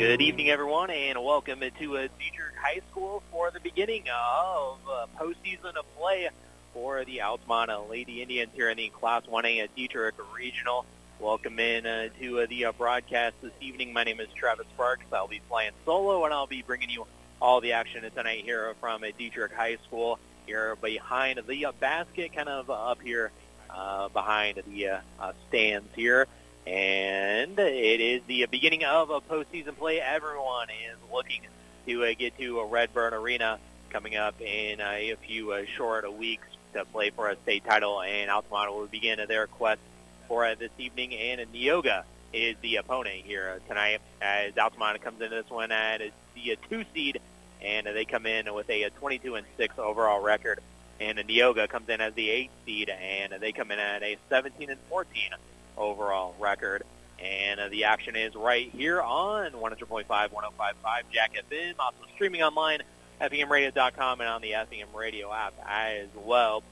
Good evening, everyone, and welcome to uh, Dieterich High School for the beginning of uh, postseason of play for the Altamont Lady Indians here in the Class 1A at Dieterich Regional. Welcome in uh, to uh, the uh, broadcast this evening. My name is Travis Sparks. I'll be flying solo, and I'll be bringing you all the action tonight here from uh, Dieterich High School here behind the uh, basket, kind of up here uh, behind the uh, uh, stands here. And it is the beginning of a postseason play. Everyone is looking to uh, get to a Redbird Arena coming up in uh, a few uh, short weeks to play for a state title. And Altamont will begin their quest for this evening. And Neoga is the opponent here tonight as Altamont comes into this one at the two seed, and they come in with a 22 and six overall record. And Neoga comes in as the eighth seed, and they come in at a 17 and 14 overall record. And uh, the action is right here on 100.5, 105.5 Jack FM, also streaming online at FEMRadio.com and on the FEM Radio app as well.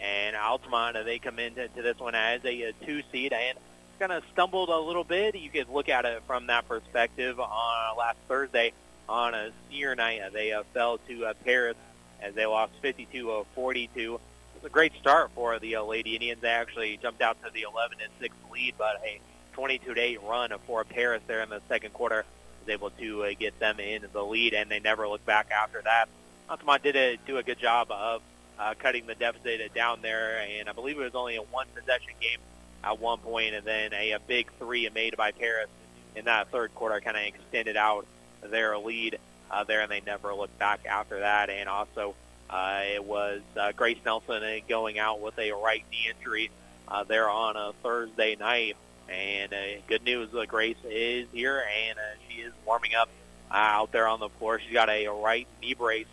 And Altamont, uh, they come into to this one as a, a two seed and kind of stumbled a little bit. You could look at it from that perspective on uh, last Thursday on a senior night. Uh, they uh, fell to uh, Paris as they lost 52-42 was a great start for the uh, Lady Indians. They actually jumped out to the 11 and 6 lead, but a 22 to 8 run for Paris there in the second quarter was able to uh, get them in the lead, and they never looked back after that. Altamont did a, do a good job of uh, cutting the deficit down there, and I believe it was only a one possession game at one point, and then a, a big three made by Paris in that third quarter kind of extended out their lead uh, there, and they never looked back after that. And also, uh, it was uh, Grace Nelson going out with a right knee injury uh, there on a Thursday night. And uh, good news, uh, Grace is here, and uh, she is warming up uh, out there on the floor. She's got a right knee brace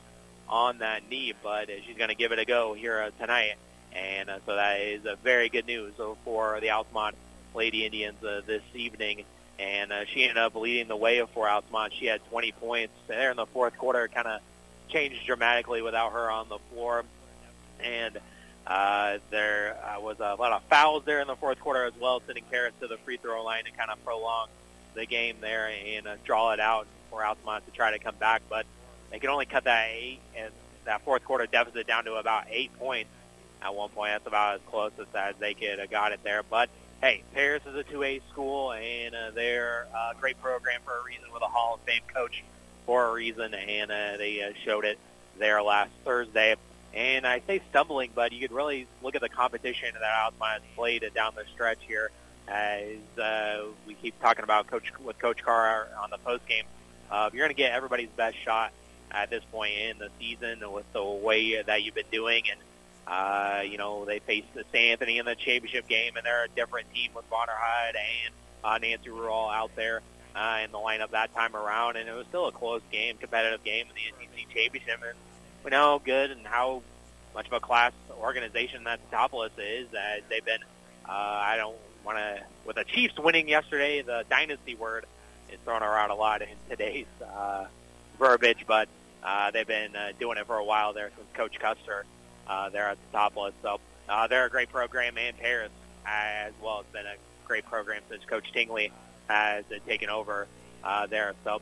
on that knee, but uh, she's going to give it a go here uh, tonight. And uh, so that is uh, very good news uh, for the Altamont Lady Indians uh, this evening. And uh, she ended up leading the way for Altamont. She had 20 points there in the fourth quarter, kind of changed dramatically without her on the floor. And uh, there uh, was a lot of fouls there in the fourth quarter as well, sending Paris to the free throw line to kind of prolong the game there and uh, draw it out for Altamont to try to come back. But they could only cut that eight and that fourth quarter deficit down to about eight points at one point. That's about as close as they could have got it there. But hey, Paris is a 2A school, and uh, they're a great program for a reason with a Hall of Fame coach for a reason, and uh, they uh, showed it there last Thursday. And I say stumbling, but you could really look at the competition that Altamont played down the stretch here. As uh, we keep talking about Coach with Coach Carr on the post game, uh, you're going to get everybody's best shot at this point in the season with the way that you've been doing. And uh, you know they faced the St. Anthony in the championship game, and they're a different team with Bonner Hyde and uh, Nancy Rural out there uh, in the lineup that time around, and it was still a close game, competitive game in the NCC championship. And we know how good and how much of a class organization that Teutopolis is. That they've been. Uh, I don't want to. With the Chiefs winning yesterday, the dynasty word is thrown around a lot in today's uh, verbiage, but uh, they've been uh, doing it for a while there since Coach Custer uh, there at the Teutopolis. So uh, they're a great program, and Paris as well. It's been a great program since Coach Tingley has taken over uh, there. So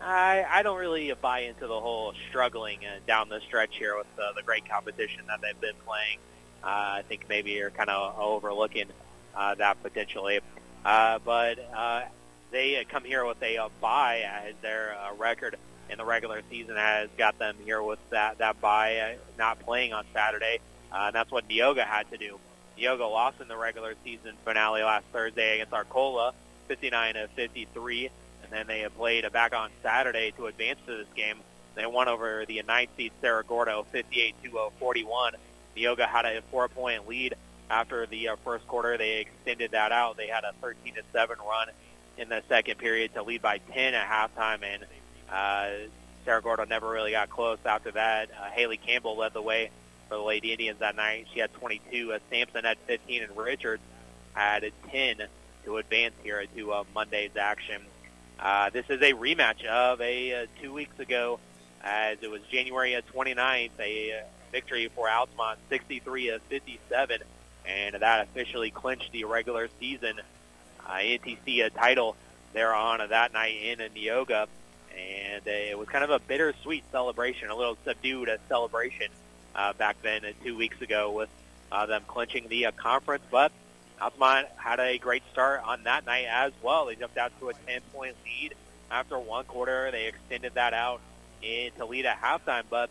I, I don't really buy into the whole struggling uh, down the stretch here with uh, the great competition that they've been playing. Uh, I think maybe you're kind of overlooking uh, that potentially. Uh, but uh, they come here with a, a bye as their uh, record in the regular season has got them here with that, that bye, uh, not playing on Saturday. Uh, and that's what Neoga had to do. Neoga lost in the regular season finale last Thursday against Arcola, 59 to 53, and then they have played back on Saturday to advance to this game. They won over the ninth seed Cerro Gordo, 58 to 41. Neoga had a four-point lead after the uh, first quarter. They extended that out. They had a 13 to 7 run in the second period to lead by 10 at halftime, and uh, Cerro Gordo never really got close after that. Uh, Haley Campbell led the way for the Lady Indians that night. She had 22. Uh, Sampson had 15, and Richards had 10 to advance here to uh, Monday's action. Uh, this is a rematch of a uh, two weeks ago, as it was January 29th, a uh, victory for Altamont, 63 57, and that officially clinched the regular season uh, NTC uh, title there on that night in Neoga. And it was kind of a bittersweet celebration, a little subdued celebration uh, back then uh, two weeks ago with uh, them clinching the uh, conference. But Altamont had a great start on that night as well. They jumped out to a 10-point lead after one quarter. They extended that out into lead at halftime, but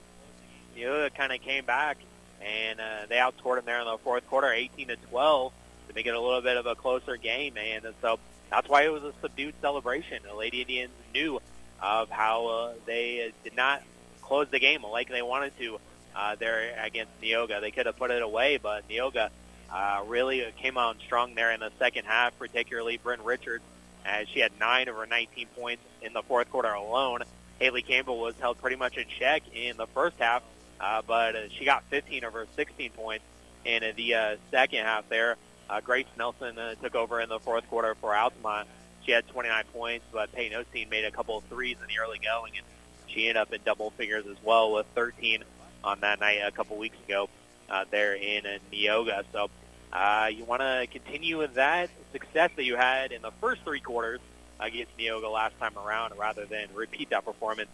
you know, it kind of came back and uh, they outscored them there in the fourth quarter, 18 to 12, to make it a little bit of a closer game. And so that's why it was a subdued celebration. The Lady Indians knew of how uh, they did not close the game like they wanted to uh, there against Neoga. They could have put it away, but Neoga uh, really came on strong there in the second half, particularly Bryn Richards, as she had nine of her 19 points in the fourth quarter alone. Haley Campbell was held pretty much in check in the first half, uh, but uh, she got 15 of her 16 points in the uh, second half there. Uh, Grace Nelson uh, took over in the fourth quarter for Altamont. She had 29 points, but Peyton Osteen made a couple of threes in the early going, and she ended up in double figures as well with 13 on that night a couple weeks ago uh, there in Neoga. So uh, you want to continue with that success that you had in the first three quarters against Neoga last time around rather than repeat that performance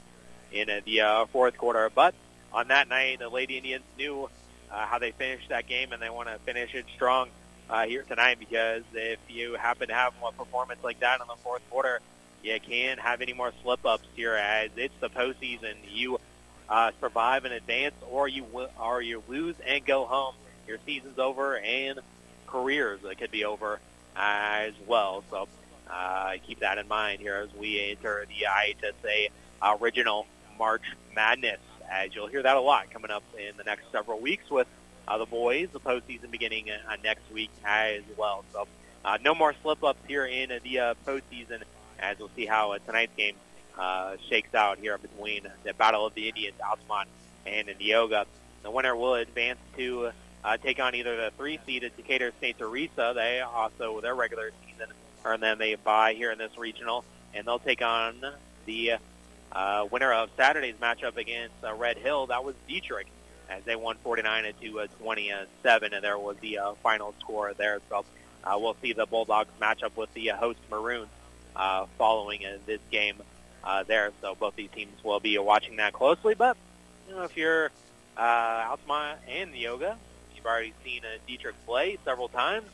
in uh, the uh, fourth quarter. But on that night, the Lady Indians knew uh, how they finished that game, and they want to finish it strong uh, here tonight because if you happen to have a performance like that in the fourth quarter, you can't have any more slip-ups here as it's the postseason. You uh, survive in advance, or you or you lose and go home. Your season's over, and careers that could be over as well. So uh, keep that in mind here as we enter the IHSA Original March Madness. As you'll hear that a lot coming up in the next several weeks with uh, the boys, the postseason beginning uh, next week as well. So uh, no more slip-ups here in the uh, postseason as we'll see how uh, tonight's game uh, shakes out here between the Battle of the Indians, Altamont, and Neoga. The winner will advance to uh, take on either the three-seeded Decatur St. Teresa. They also, their regular season, and then they bye here in this regional, and they'll take on the uh, winner of Saturday's matchup against uh, Red Hill. That was Dieterich, as they won 49 to uh, 27, and there was the uh, final score there. So uh, we'll see the Bulldogs match up with the uh, host Maroons uh, following uh, this game uh, there. So both these teams will be watching that closely. But you know, if you're uh, Altamont and you've already seen uh, Dieterich play several times,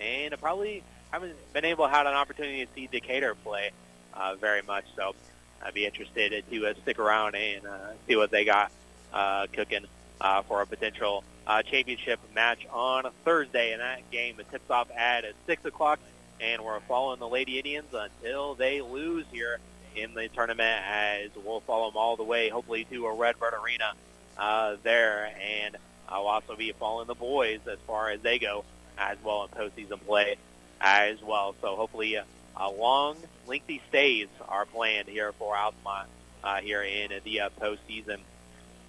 and I probably haven't been able to have an opportunity to see Decatur play uh, very much. So I'd be interested to uh, stick around and uh, see what they got uh, cooking uh, for a potential uh, championship match on Thursday. And that game it tips off at 6 o'clock, and we're following the Lady Indians until they lose here in the tournament as we'll follow them all the way, hopefully, to a Redbird Arena uh, there. And I'll also be following the boys as far as they go as well in postseason play as well. So hopefully uh, a long, lengthy stays are planned here for Altamont uh, here in the uh, postseason.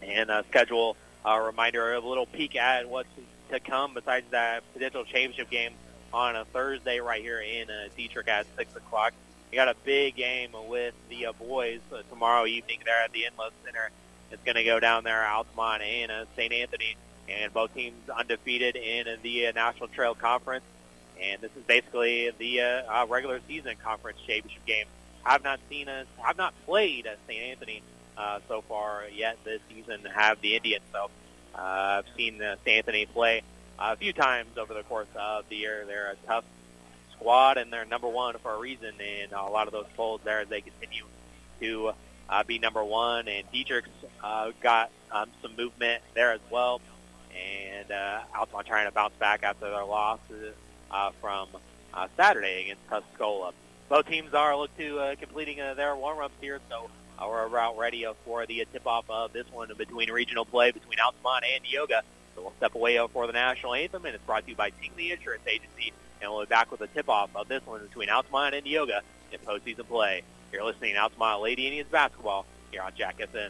And uh, schedule a reminder, a little peek at what's to come besides that potential championship game on a Thursday right here in uh, Dieterich at 6 o'clock. We got a big game with the uh, boys uh, tomorrow evening there at the Inlet Center. It's going to go down there, Altamont and uh, St. Anthony, and both teams undefeated in the uh, National Trail Conference. And this is basically the uh, uh, regular season conference championship game. I've not seen a, I've not played at St. Anthony uh, so far yet this season. Have the Indians, so uh, I've seen uh, St. Anthony play a few times over the course of the year. They're a tough squad, and they're number one for a reason. And a lot of those polls there, as they continue to uh, be number one. And Dieterich's uh, got um, some movement there as well. And uh, Altamont trying to bounce back after their loss uh, from uh, Saturday against Tuscola. Both teams are look to uh, completing uh, their warm-ups here, so uh, we're about ready uh, for the uh, tip-off of this one between regional play between Altamont and Neoga. So we'll step away for the national anthem, and it's brought to you by Tingley Insurance Agency. And we'll be back with a tip-off of this one between Altamont and Neoga in postseason play. You're listening to Altamont Lady Indians basketball here on Jack FM.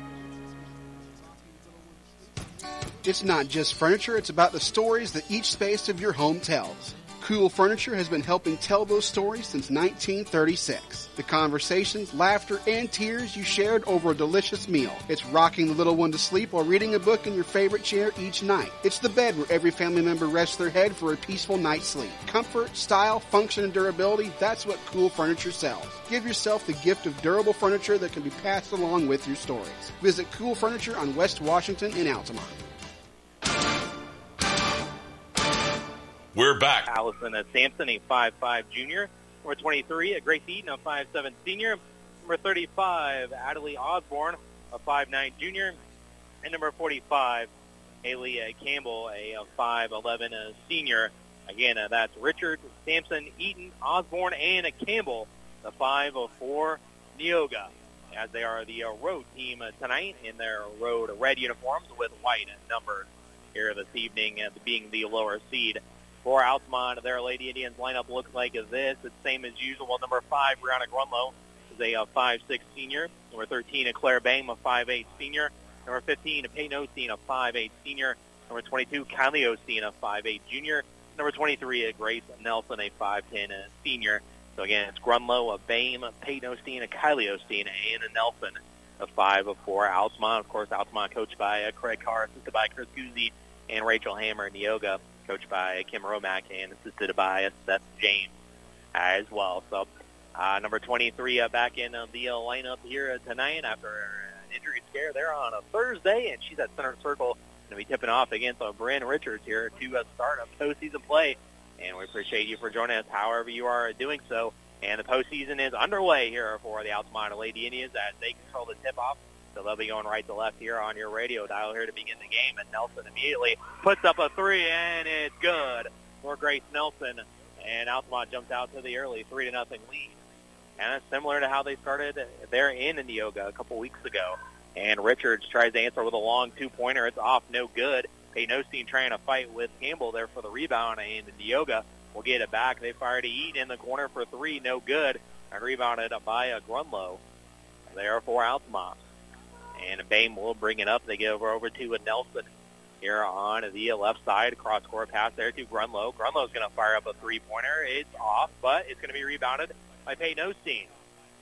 It's not just furniture, it's about the stories that each space of your home tells. Cool Furniture has been helping tell those stories since 1936. The conversations, laughter, and tears you shared over a delicious meal. It's rocking the little one to sleep while reading a book in your favorite chair each night. It's the bed where every family member rests their head for a peaceful night's sleep. Comfort, style, function, and durability, that's what Cool Furniture sells. Give yourself the gift of durable furniture that can be passed along with your stories. Visit Cool Furniture on West Washington in Altamont. We're back. Allison at Sampson, a 5'5 junior. Number 23, a Grace Eaton, a 5'7 senior. Number 35, Adelie Osborne, a 5'9 junior. And number 45, Haley uh, Campbell, a 5'11 uh, senior. Again, uh, that's Richard, Sampson, Eaton, Osborne, and Campbell, the 5'4 Neoga, as they are the road team tonight in their road red uniforms with white numbers here this evening, as being the lower seed for Altamont. Their Lady Indians lineup looks like this. It's same as usual. Number five, Brianna Grunlow, is a uh, five-six senior. Number 13, a Claire Bame, a five-eight senior. Number 15, a Peyton Osteen, a five-eight senior. Number 22, Kylie Osteen, a five-eight junior. Number 23, a Grace Nelson, a 5'10 senior. So again, it's Grunlow, a Bame, a Peyton Osteen, a Kylie Osteen, and a Nelson, a five, a four. Altamont. Of course, Altamont coached by uh, Craig Carr, assisted by Chris Guzzi and Rachel Hammer in yoga coached by Kim Romack and assisted by Seth James as well. So uh, number 23 uh, back in uh, the uh, lineup here tonight after an injury scare there on a Thursday, and she's at center circle going to be tipping off against uh, Richards here to uh, start a postseason play. And we appreciate you for joining us however you are doing so. And the postseason is underway here for the Altamont Lady Indians as they control the tip-off so they'll be going right to left here on your radio dial here to begin the game. And Nelson immediately puts up a three, and it's good for Grace Nelson. And Altamont jumps out to the early three to nothing lead. And it's similar to how they started there in Neoga a couple weeks ago. And Richards tries to answer with a long two-pointer. It's off, no good. Peyton Osteen trying to fight with Campbell there for the rebound, and Neoga will get it back. They fire to Eaton in the corner for three, no good. And rebounded by a Grunlow there for Altamont. And Bame will bring it up. They get over, over to Nelson here on the left side. Cross court pass there to Grunlow. Grunlow's going to fire up a three-pointer. It's off, but it's going to be rebounded by Peyton Osteen.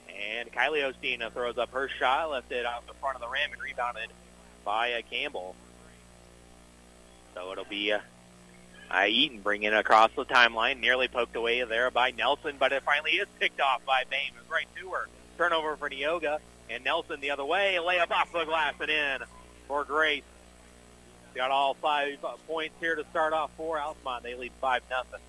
And Kylie Osteen throws up her shot, left it out the front of the rim, and rebounded by uh, Campbell. So it'll be uh, uh, Eaton bringing it across the timeline, nearly poked away there by Nelson, but it finally is picked off by Bame. It's right to her. Turnover for Neoga. And Nelson the other way, layup off the glass and in for Grace. Got all five points here to start off for Altamont. They lead 5 nothing.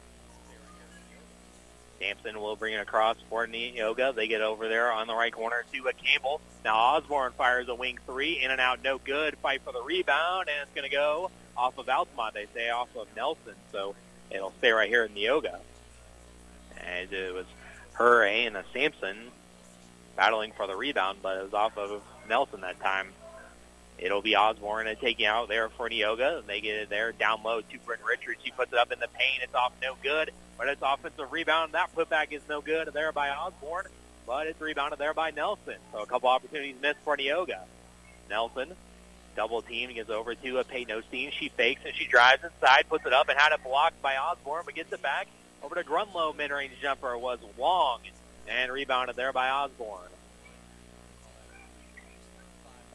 Sampson will bring it across for Neoga. They get over there on the right corner to a Campbell. Now Osborne fires a wing three. In and out, no good. Fight for the rebound, and it's going to go off of Altamont. They say off of Nelson, so it'll stay right here in Neoga. And it was her and a Sampson battling for the rebound, but it was off of Nelson that time. It'll be Osborne taking out there for Neoga. They get it there down low to Bryn Richards. She puts it up in the paint. It's off no good, but it's offensive rebound. That putback is no good there by Osborne, but it's rebounded there by Nelson. So a couple opportunities missed for Neoga. Nelson double team gets over to a Peyton Osteen. She fakes and she drives inside, puts it up and had it blocked by Osborne, but gets it back over to Grunlow. Mid-range jumper was long and rebounded there by Osborne.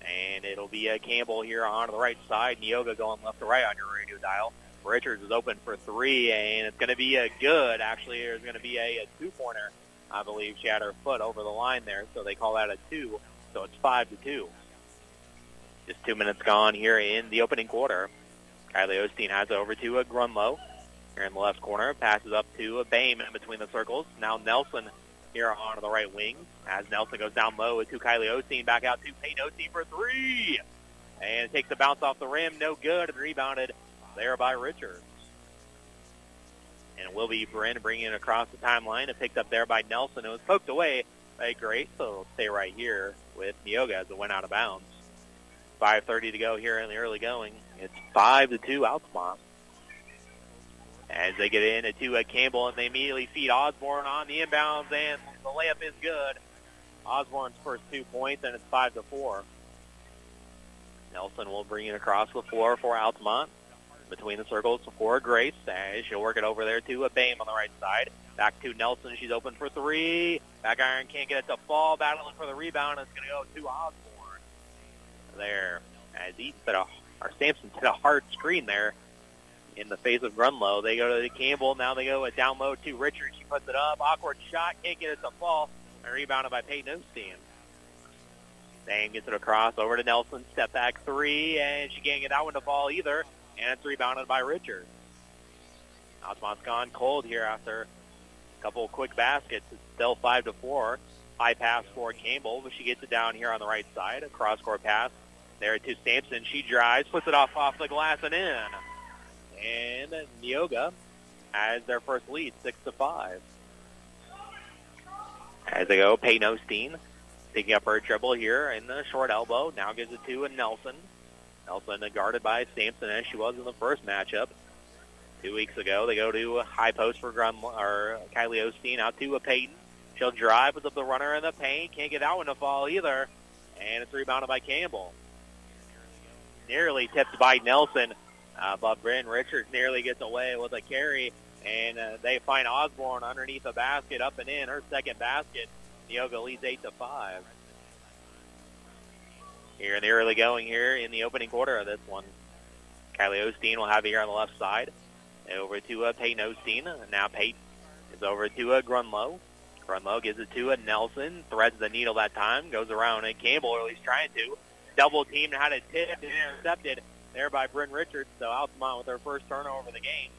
And it'll be a Campbell here on the right side. Neoga going left to right on your radio dial. Richards is open for three, and it's going to be a good. Actually, there's going to be a, a two-pointer. I believe she had her foot over the line there, so they call that a two. So it's five to two. Just two minutes gone here in the opening quarter. Kylie Osteen has it over to a Grunlow here in the left corner. Passes up to a Bame in between the circles. Now Nelson here on the right wing as Nelson goes down low to Kylie Osteen. Back out to Peyton Osteen for three. And it takes the bounce off the rim. No good. And rebounded there by Richards. And it will be Bryn bringing it across the timeline. It picked up there by Nelson. It was poked away by Grace, so it'll stay right here with Neoga as it went out of bounds. 5.30 to go here in the early going. It's 5 to 2 Altamont. As they get in to uh, Campbell, and they immediately feed Osborne on the inbounds, and the layup is good. Osborne's first two points, and it's 5 to 4. Nelson will bring it across the floor for Altamont. Between the circles for Grace, as she'll work it over there to a Bame on the right side. Back to Nelson. She's open for three. Back iron can't get it to fall. Battling for the rebound. And it's going to go to Osborne. There. As Eaton did a, or Sampson did a hard screen there in the face of Grunlow. They go to Campbell. Now they go a down low to Richard. She puts it up. Awkward shot. Can't get it to fall. And rebounded by Peyton Osteen. Dane gets it across over to Nelson. Step back three. And she can't get that one to fall either and it's rebounded by Richards. Altamont's gone cold here after a couple quick baskets. It's still five to four. High pass for Campbell, but she gets it down here on the right side. A cross court pass there to Sampson. She drives, puts it off off the glass and in. And Neoga has their first lead, six to five. As they go, Peyton Osteen picking up her dribble here in the short elbow. Now gives it to Nelson. Nelson guarded by Sampson as she was in the first matchup. Two weeks ago, they go to a high post for Grum, or Kylie Osteen out to a Peyton. She'll drive with the runner in the paint. Can't get that one to fall either. And it's rebounded by Campbell. Nearly tipped by Nelson, uh, but Bryn Richards nearly gets away with a carry. And uh, they find Osborne underneath the basket, up and in. Her second basket. Neoga leads 8 to 5 here in the early going here in the opening quarter of this one. Kylie Osteen will have it here on the left side. Over to uh, Peyton Osteen. Now Peyton is over to uh, Grunlow. Grunlow gives it to a uh, Nelson. Threads the needle that time. Goes around and Campbell, or at least trying to. Double teamed, had it tipped and intercepted there by Bryn Richards. So Altamont with their first turnover of the game.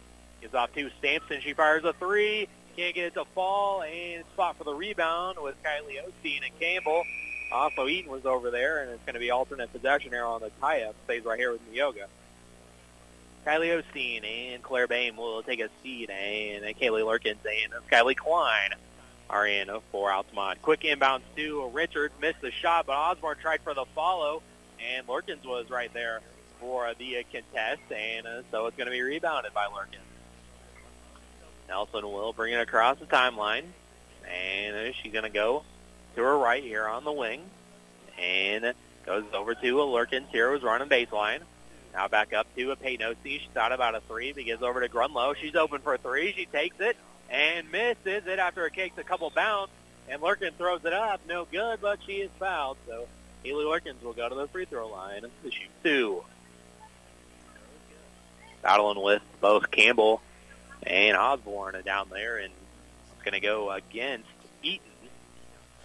Gives off to Sampson. She fires a three. Can't get it to fall. And spot for the rebound with Kylie Osteen and Campbell. Also, Eaton was over there, and it's going to be alternate possession here on the tie-up. Stays right here with Neoga. Kylie Osteen and Claire Bame will take a seat, and Kaylee Lurkins and Skyly Klein are in for Altamont. Quick inbounds to Richards, missed the shot, but Osborne tried for the follow, and Lurkins was right there for the contest, and uh, so it's going to be rebounded by Lurkins. Nelson will bring it across the timeline, and she's going to go to her right here on the wing. And goes over to a Lurkins here who's running baseline. Now back up to a Peyton Osteen. She thought about a three, but gets over to Grunlow. She's open for a three. She takes it and misses it after it takes a couple bounce. And Lurkin throws it up. No good, but she is fouled. So Haley Lurkins will go to the free throw line to shoot two. Battling with both Campbell and Osborne down there, and it's going to go against Eaton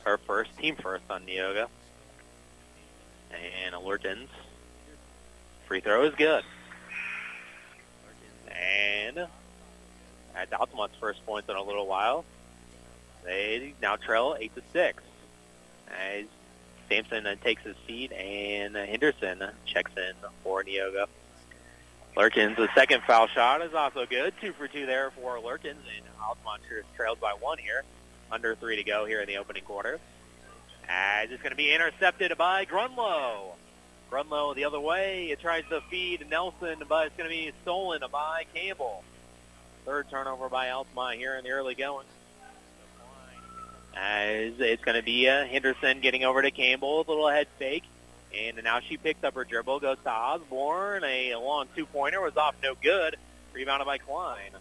her first, team first on Neoga. And Lurkins. Free throw is good. And at Altamont's first points in a little while. They now trail 8 to 6. As Sampson takes his seat and Henderson checks in for Neoga. Lurkins, the second foul shot is also good. Two for two there for Lurkins, and Altamont trails by one here. Under three to go here in the opening quarter. As it's going to be intercepted by Grunlow. Grunlow the other way. It tries to feed Nelson, but it's going to be stolen by Campbell. Third turnover by Altamont here in the early going. As it's going to be uh, Henderson getting over to Campbell, with a little head fake. And now she picks up her dribble, goes to Osborne. A long two-pointer was off no good. Rebounded by Klein.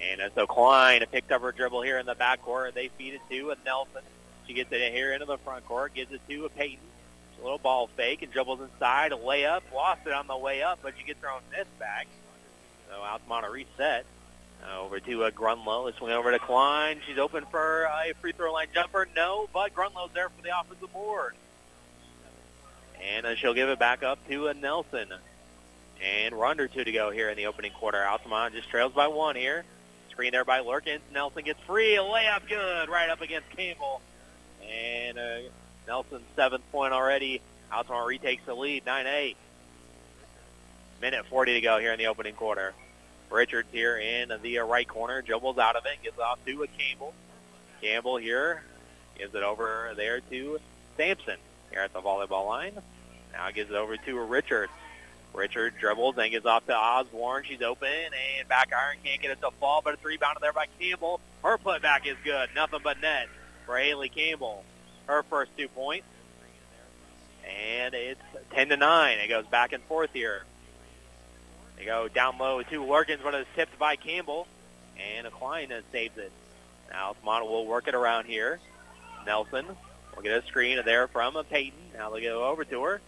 And so Klein picked up her dribble here in the backcourt. They feed it to a Nelson. She gets it here into the front court, gives it to a Peyton. A little ball fake and dribbles inside, a layup. Lost it on the way up, but she gets her own miss back. So Altamont a reset. Uh, over to uh, Grunlow. Let's swing over to Klein. She's open for a free throw line jumper. No, but Grunlow's there for the offensive board. And uh, she'll give it back up to uh, Nelson. And we're under two to go here in the opening quarter. Altamont just trails by one here. Screen there by Lurkins. Nelson gets free. Layup good right up against Campbell. And uh, Nelson's seventh point already Altamont retakes the lead, 9-8. Minute 40 to go here in the opening quarter. Richards here in the right corner, dribbles out of it, gives off to a Campbell. Campbell here gives it over there to Sampson here at the volleyball line. Now gives it over to Richards. Richard dribbles and gives off to Osborne. She's open and back iron can't get it to fall, but it's rebounded there by Campbell. Her putback is good. Nothing but net for Haley Campbell. Her first two points. And it's 10 to 9. It goes back and forth here. They go down low to Lurkins, but it's tipped by Campbell. And Klein saves it. Now Altamont will work it around here. Nelson will get a screen there from Peyton. Now they go over to her.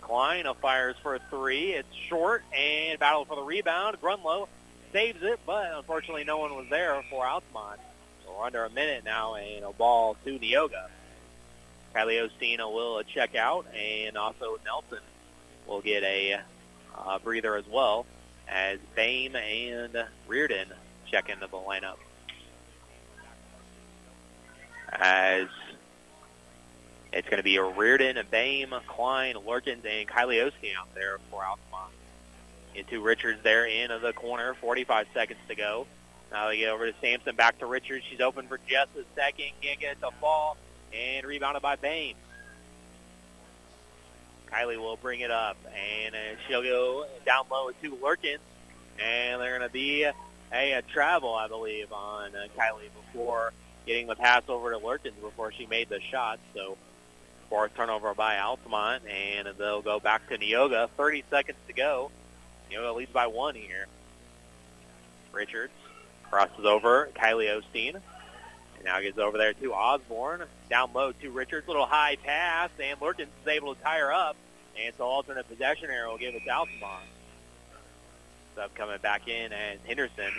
Klein fires for a three. It's short and battle for the rebound. Grunlow saves it, but unfortunately no one was there for Altamont. So we're under a minute now and a ball to Neoga. Kylie Ostina will check out and also Nelson will get a uh, breather as well as Bame and Reardon check into the lineup. As it's going to be a Reardon, Bame, Klein, Lurkins, and Kylie Osteen out there for Altamont. Into Richards there in the corner, 45 seconds to go. Now they get over to Sampson, back to Richards. She's open for just a second, can't get it to fall, and rebounded by Bame. Kylie will bring it up, and uh, she'll go down low to Lurkins, and they're going to be a, a, travel, I believe, on uh, Kylie before getting the pass over to Lurkins before she made the shot. So fourth turnover by Altamont, and they'll go back to Neoga. 30 seconds to go. Neoga leads by one here. Richards crosses over Kylie Osteen. Now gets over there to Osborne. Down low to Richards. Little high pass, and Lurkins is able to tie her up. And so alternate possession here will give it to Altamont. Sub coming back in, and Henderson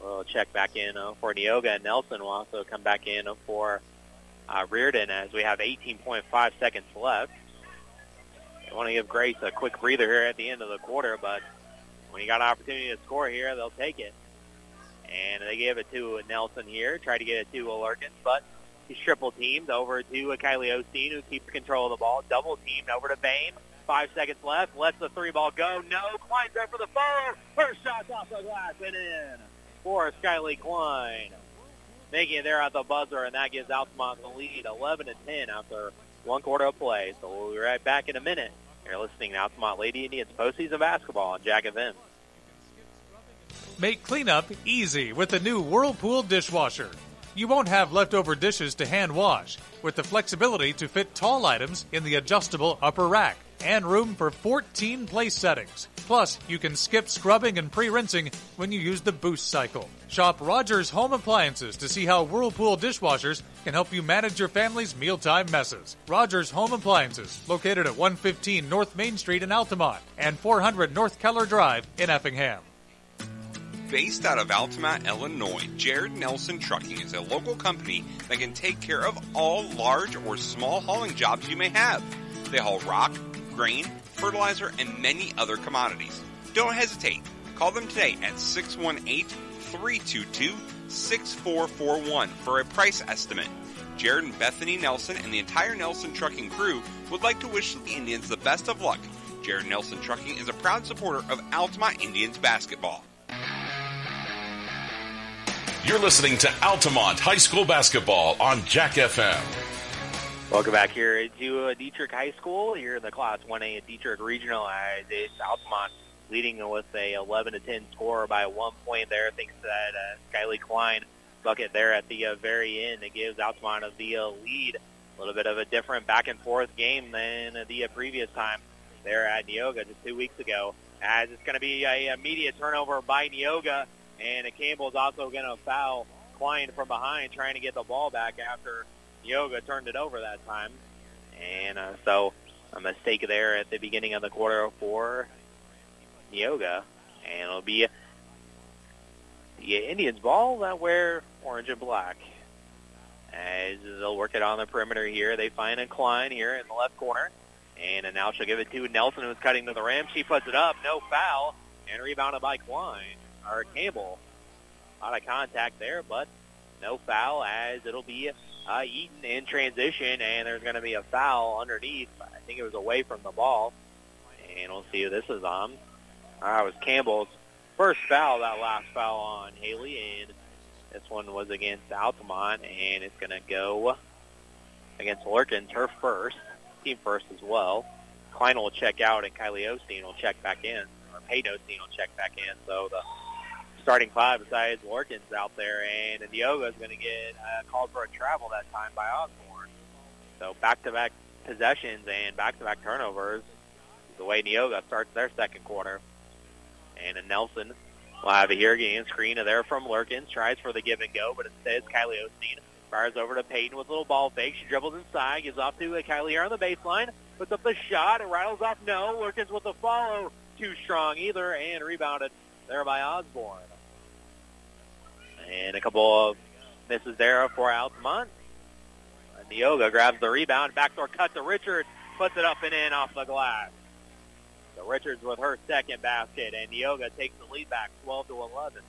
will check back in uh, for Neoga, and Nelson will also come back in for uh, Reardon as we have 18.5 seconds left. I want to give Grace a quick breather here at the end of the quarter, but when you got an opportunity to score here, they'll take it. And they gave it to Nelson here, tried to get it to Lurkins, but he's triple teamed over to Kylie Osteen, who keeps control of the ball. Double teamed over to Bame. Five seconds left. Lets the three ball go. No. Klein's there for the four. First shot's off the glass and in for Skyly Klein. Making it there at the buzzer, and that gives Altamont the lead 11 to 10 after one quarter of play. So we'll be right back in a minute. You're listening to Altamont Lady Indians postseason basketball on Jack FM. Make cleanup easy with the new Whirlpool dishwasher. You won't have leftover dishes to hand wash with the flexibility to fit tall items in the adjustable upper rack and room for 14 place settings. Plus, you can skip scrubbing and pre rinsing when you use the boost cycle. Shop Rogers Home Appliances to see how Whirlpool dishwashers can help you manage your family's mealtime messes. Rogers Home Appliances, located at 115 North Main Street in Altamont and 400 North Keller Drive in Effingham. Based out of Altamont, Illinois, Jared Nelson Trucking is a local company that can take care of all large or small hauling jobs you may have. They haul rock, grain, fertilizer, and many other commodities. Don't hesitate. Call them today at 618 322 6441 for a price estimate. Jared and Bethany Nelson and the entire Nelson Trucking crew would like to wish the Indians the best of luck. Jared Nelson Trucking is a proud supporter of Altamont Indians basketball. You're listening to Altamont High School basketball on Jack FM. Welcome back here to uh, Dieterich High School. Here in the Class 1A Dieterich Regional as it's Altamont leading with a 11 to 10 score by one point there. Thanks to that uh, Skyly Klein bucket there at the uh, very end. It gives Altamont the uh, lead. A little bit of a different back and forth game than the uh, previous time there at Neoga just two weeks ago. As it's going to be a immediate turnover by Neoga and Campbell's also going to foul Klein from behind, trying to get the ball back after Neoga turned it over that time. And uh, so a mistake there at the beginning of the quarter for Neoga. And it'll be the Indians ball that wear orange and black. As they'll work it on the perimeter here. They find a Klein here in the left corner. And now she'll give it to Nelson, who's cutting to the rim. She puts it up. No foul. And rebounded by Klein or Campbell. Out of contact there, but no foul as it'll be uh, Eaton in transition, and there's going to be a foul underneath. I think it was away from the ball, and we'll see who this is on. Uh, was Campbell's first foul, that last foul on Haley, and this one was against Altamont, and it's going to go against Lurkins, her first, team first as well. Klein will check out, and Kylie Osteen will check back in, or Peyton Osteen will check back in. So the starting five besides Lurkins out there, and Neoga is going to get uh, called for a travel that time by Osborne. So back-to-back possessions and back-to-back turnovers the way Neoga starts their second quarter. And a Nelson will have it here again. Screen there from Lurkins. Tries for the give and go, but instead Kylie Osteen. Fires over to Peyton with a little ball fake. She dribbles inside, gives off to Kylie here on the baseline. Puts up the shot. It rattles off. No. Lurkins with the follow. Too strong either. And rebounded there by Osborne. And a couple of misses there for Altamont. Neoga grabs the rebound. Backdoor cut to Richards. Puts it up and in off the glass. So Richards with her second basket. And Neoga takes the lead back 12 to 11.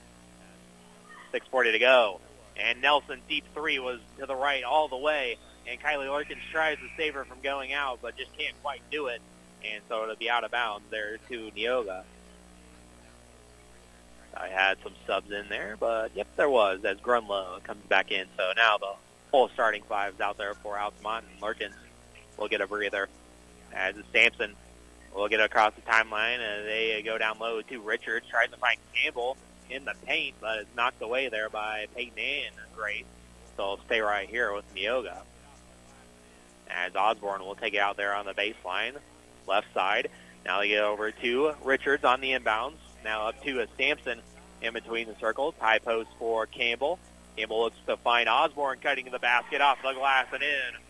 6.40 to go. And Nelson deep three was to the right all the way. And Kylie Lurkins tries to save her from going out, but just can't quite do it. And so it'll be out of bounds there to Neoga. I had some subs in there, but yep, there was as Grunlow comes back in. So now the whole starting five is out there for Altamont and Lurkins will get a breather. As Sampson will get across the timeline, and they go down low to Richards, trying to find Campbell in the paint, but it's knocked away there by Peyton and Grace. So I'll stay right here with Neoga. As Osborne will take it out there on the baseline, left side. Now they get over to Richards on the inbounds. Now up to a Sampson in between the circles. High post for Campbell. Campbell looks to find Osborne cutting the basket off the glass and in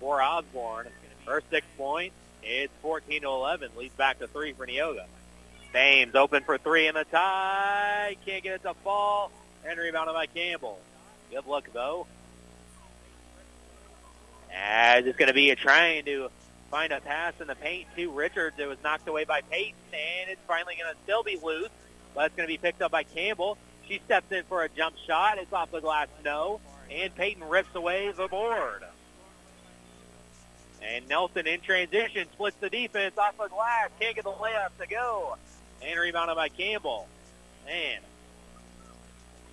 for Osborne. Her six point. It's 14 to 11. Leads back to three for Neoga. Thames open for three in the tie. Can't get it to fall. And rebounded by Campbell. Good luck though. As it's going to be a trying to find a pass in the paint to Richards. It was knocked away by Peyton, and it's finally going to still be loose, but it's going to be picked up by Campbell. She steps in for a jump shot. It's off the glass, no, and Peyton rips away the board. And Nelson in transition splits the defense off the glass. Can't get the layup to go. And rebounded by Campbell. Man,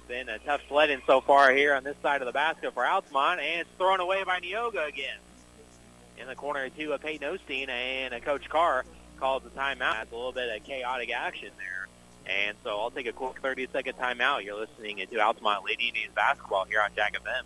been a tough sledding so far here on this side of the basket for Altamont. And it's thrown away by Neoga again. In the corner to a Peyton Osteen and a Coach Carr calls the timeout. It's a little bit of chaotic action there. And so I'll take a quick 30-second timeout. You're listening to Altamont Lady Indians basketball here on Jack FM.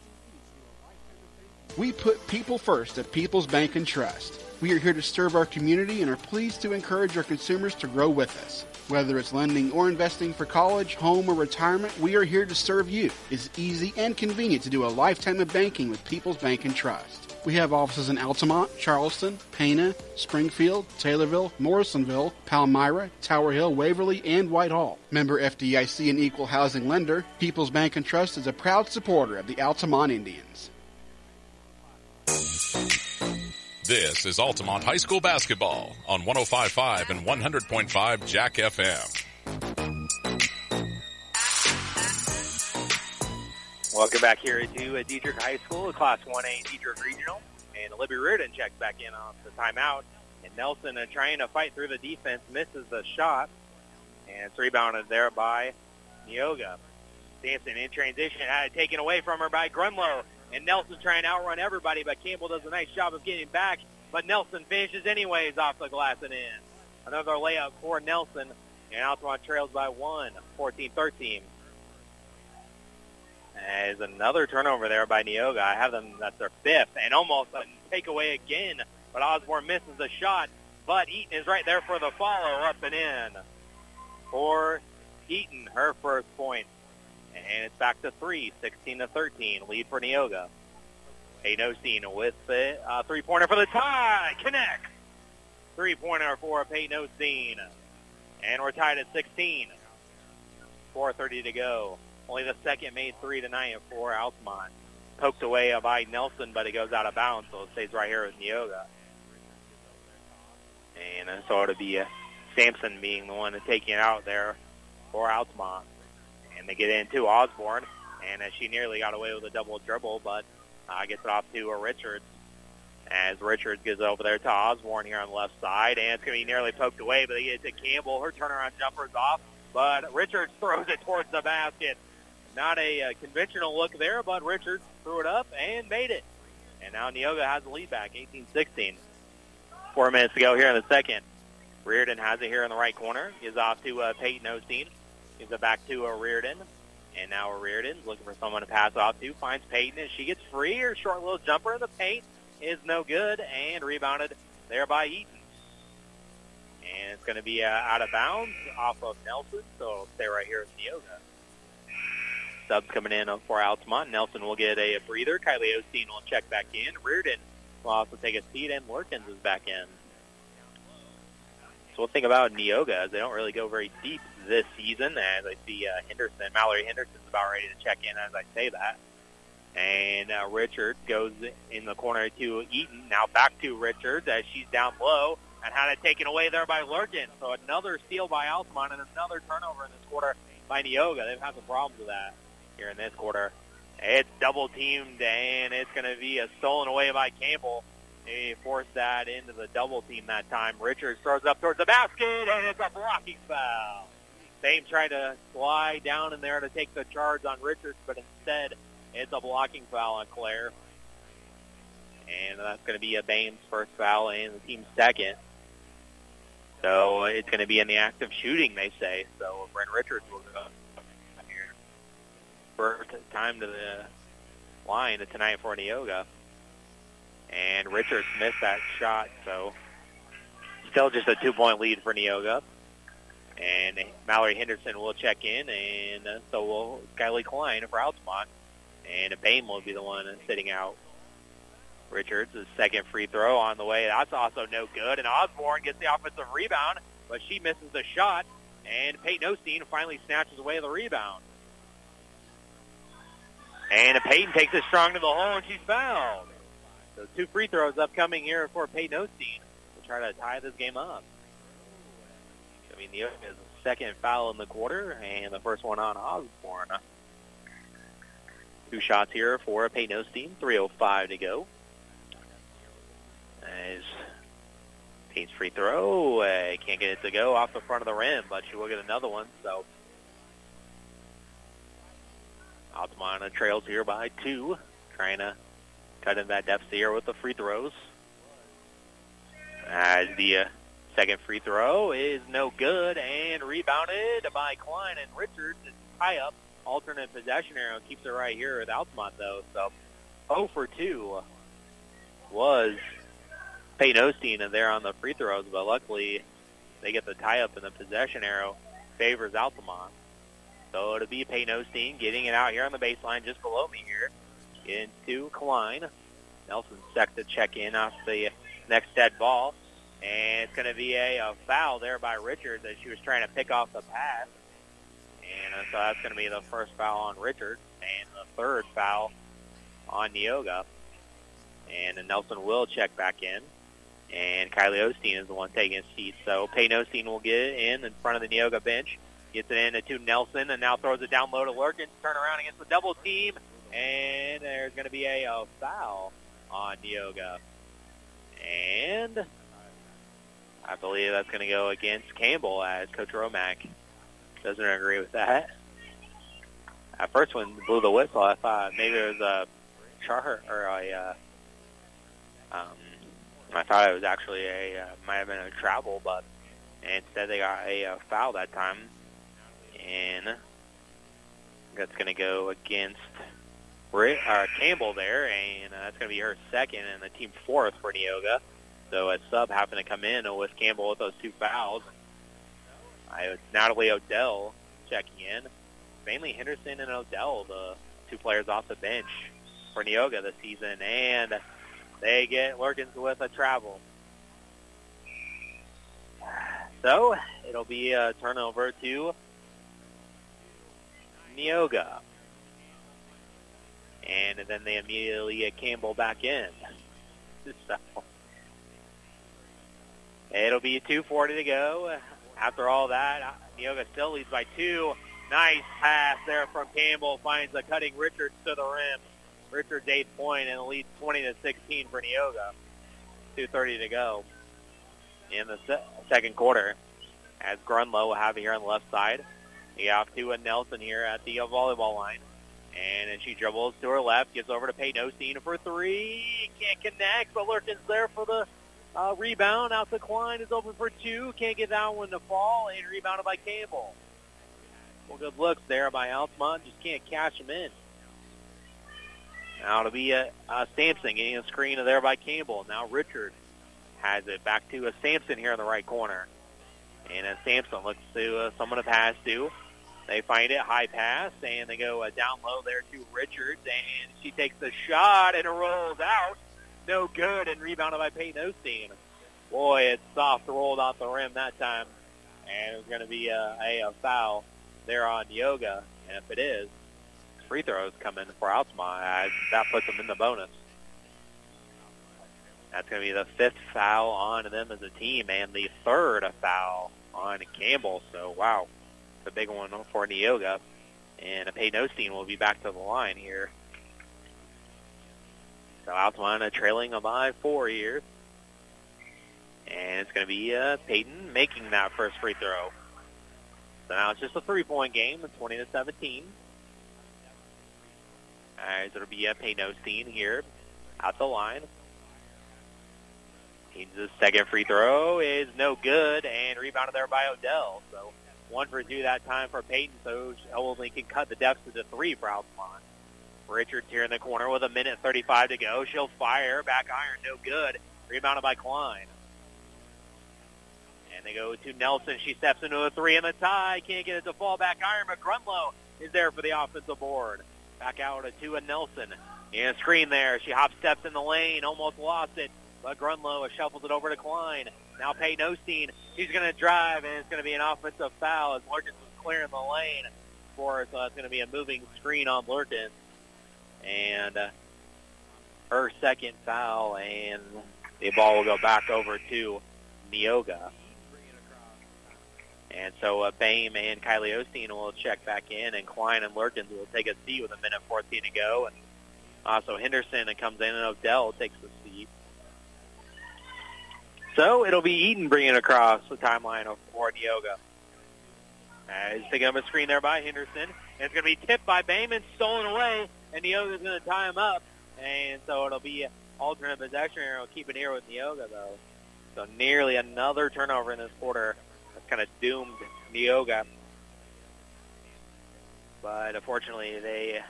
We put people first at People's Bank and Trust. We are here to serve our community and are pleased to encourage our consumers to grow with us. Whether it's lending or investing for college, home, or retirement, we are here to serve you. It's easy and convenient to do a lifetime of banking with People's Bank and Trust. We have offices in Altamont, Charleston, Pana, Springfield, Taylorville, Morrisonville, Palmyra, Tower Hill, Waverly, and Whitehall. Member FDIC and equal housing lender, People's Bank and Trust is a proud supporter of the Altamont Indians. This is Altamont High School basketball on 105.5 and 100.5 Jack FM. Welcome back here to uh, Dieterich High School, Class 1A Dieterich Regional. And Libby Reardon checks back in on the timeout. And Nelson, uh, trying to fight through the defense, misses the shot. And it's rebounded there by Neoga. Sampson in transition, had it taken away from her by Grunlow. And Nelson trying to outrun everybody, but Campbell does a nice job of getting back. But Nelson finishes anyways off the glass and in. Another layup for Nelson. And Altamont trails by one, 14-13. As another turnover there by Neoga. I have them, that's their fifth, and almost a takeaway again. But Osborne misses the shot. But Eaton is right there for the follow, up and in. For Eaton, her first point. And it's back to three, 16 to 13. Lead for Neoga. Peyton Osteen with the uh, three-pointer for the tie. Connect. Three-pointer for Peyton Osteen. And we're tied at 16. 4.30 to go. Only the second made three tonight for Altamont. Poked away by Nelson, but it goes out of bounds, so it stays right here with Neoga. And so it'll be uh, Sampson being the one to take it out there for Altamont. And they get into Osborne. and uh, she nearly got away with a double dribble, but uh, gets it off to uh, Richards. As Richards gets over there to Osborne here on the left side, and it's going to be nearly poked away, but they get it to Campbell. Her turnaround jumper's off, but Richards throws it towards the basket. Not a uh, conventional look there, but Richards threw it up and made it. And now Neoga has the lead back, 18-16. Four minutes to go here in the second. Reardon has it here in the right corner. Gives off to uh, Peyton Osteen. Gives it back to uh, Reardon. And now Reardon's looking for someone to pass off to. Finds Peyton, and she gets free. Her short little jumper in the paint is no good, and rebounded there by Eaton. And it's going to be uh, out of bounds off of Nelson, so stay right here with Neoga. Subs coming in for Altamont. Nelson will get a breather. Kylie Osteen will check back in. Reardon will also take a seat, and Lurkins is back in. So we'll think about Neoga as they don't really go very deep this season. As I see uh, Henderson, Mallory Henderson's about ready to check in as I say that. And uh, Richard goes in the corner to Eaton. Now back to Richards as she's down low and had it taken away there by Lurkin. So another steal by Altamont and another turnover in this quarter by Neoga. They've had some problems with that here in this quarter. It's double teamed and it's going to be a stolen away by Campbell. They forced that into the double team that time. Richards throws up towards the basket and it's a blocking foul. Same tried to slide down in there to take the charge on Richards, but instead it's a blocking foul on Claire. And that's going to be a Baines first foul and the team's second. So it's going to be in the act of shooting, they say. So Bryn Richards will. First time to the line tonight for Neoga. And Richards missed that shot, so still just a two-point lead for Neoga. And Mallory Henderson will check in, and so will Skyly Klein for Altamont. And Bain will be the one sitting out. Richards' second free throw on the way. That's also no good. And Osborne gets the offensive rebound, but she misses the shot. And Peyton Osteen finally snatches away the rebound. And Peyton takes it strong to the hole, and she's fouled. So two free throws upcoming here for Peyton Osteen to try to tie this game up. I mean, the second foul in the quarter, and the first one on Osborne. Two shots here for Peyton Osteen. 3.05 to go. As Peyton's free throw, uh, can't get it to go off the front of the rim, but she will get another one. So Altamont trails here by two, trying to cut in that deficit here with the free throws. As the uh, second free throw is no good and rebounded by Klein and Richards. It's tie up alternate possession arrow keeps it right here with Altamont though. So 0 for 2 was Peyton Osteen there on the free throws, but luckily they get the tie up and the possession arrow favors Altamont. So it'll be Peyton Osteen getting it out here on the baseline just below me here into Klein. Nelson set to check in off the next dead ball. And it's going to be a, a foul there by Richards as she was trying to pick off the pass. And so that's going to be the first foul on Richards and the third foul on Neoga. And Nelson will check back in. And Kylie Osteen is the one taking his seat. So Peyton Osteen will get in in front of the Neoga bench. Gets it in to Nelson and now throws it down low to Lurkin. Turn around against the double team. And there's going to be a, a foul on Neoga. And I believe that's going to go against Campbell as Coach Romack doesn't agree with that. At first, when blew the whistle, I thought maybe it was a chart or a. Uh, um, I thought it was actually a uh, might have been a travel, but instead they got a, a foul that time, and that's going to go against uh, Campbell there, and uh, that's going to be her second and the team fourth for Neoga. So a sub happened to come in with Campbell with those two fouls. I, Natalie Odell checking in. Mainly Henderson and Odell, the two players off the bench for Neoga this season. And they get Lurkins with a travel. So it'll be a turnover to Neoga. And then they immediately get Campbell back in. So it'll be 2.40 to go. After all that, uh, Neoga still leads by two. Nice pass there from Campbell. Finds a cutting Richards to the rim. Richards eighth point and leads 20 to 16 for Neoga. 2.30 to go in the se- second quarter. As Grunlow will have it here on the left side. You have to a Nelson here at the volleyball line. And then she dribbles to her left, gives over to Peyton Osteen for three. Can't connect, but Lurkin's there for the uh, rebound. Out to Klein is open for two. Can't get that one to fall. And rebounded by Campbell. Well, good looks there by Altamont. Just can't catch him in. Now it'll be a, a Sampson getting a screen there by Campbell. Now Richard has it back to a Sampson here in the right corner. And as Sampson looks to uh, someone to pass to. They find it, high pass, and they go uh, down low there to Richards, and she takes the shot and it rolls out. No good, and rebounded by Peyton Osteen. Boy, it's soft rolled off the rim that time, and it's going to be a, a, a foul there on Neoga, and if it is, free throws come in for Altamont. That puts them in the bonus. That's going to be the fifth foul on them as a team, and the third foul on Campbell. So, wow, a big one for Neoga. And Peyton Osteen will be back to the line here. So Altamont trailing by four here. And it's going to be uh, Peyton making that first free throw. So now it's just a three-point game, 20 to 17. All right, so it'll be a Peyton Osteen here at the line. The second free throw is no good and rebounded there by Odell. So one for two that time for Peyton, so only can cut the deficit to three for Altamont. Richards here in the corner with a minute 35 to go. She'll fire. Back iron, no good. Rebounded by Klein. And they go to Nelson. She steps into a three in the tie. Can't get it to fall back iron, but Grunlow is there for the offensive board. Back out to a Nelson. And a screen there. She hop steps in the lane. Almost lost it. But Grunlow shuffles it over to Klein. Now Peyton Osteen. She's going to drive, and it's going to be an offensive foul as Lurkins is clearing the lane for her. So it's going to be a moving screen on Lurkins. And uh, her second foul, and the ball will go back over to Neoga. And so uh, Bame and Kylie Osteen will check back in, and Klein and Lurkins will take a seat with a minute 14 to go. And also Henderson comes in, and Odell takes the. So it'll be Eaton bringing across the timeline for Neoga. Uh, he's picking up a screen there by Henderson. And it's going to be tipped by Bayman, stolen away, and Neoga's going to tie him up. And so it'll be alternate possession here. We'll keep it here with Neoga, though. So nearly another turnover in this quarter. That's kind of doomed Neoga. But unfortunately, they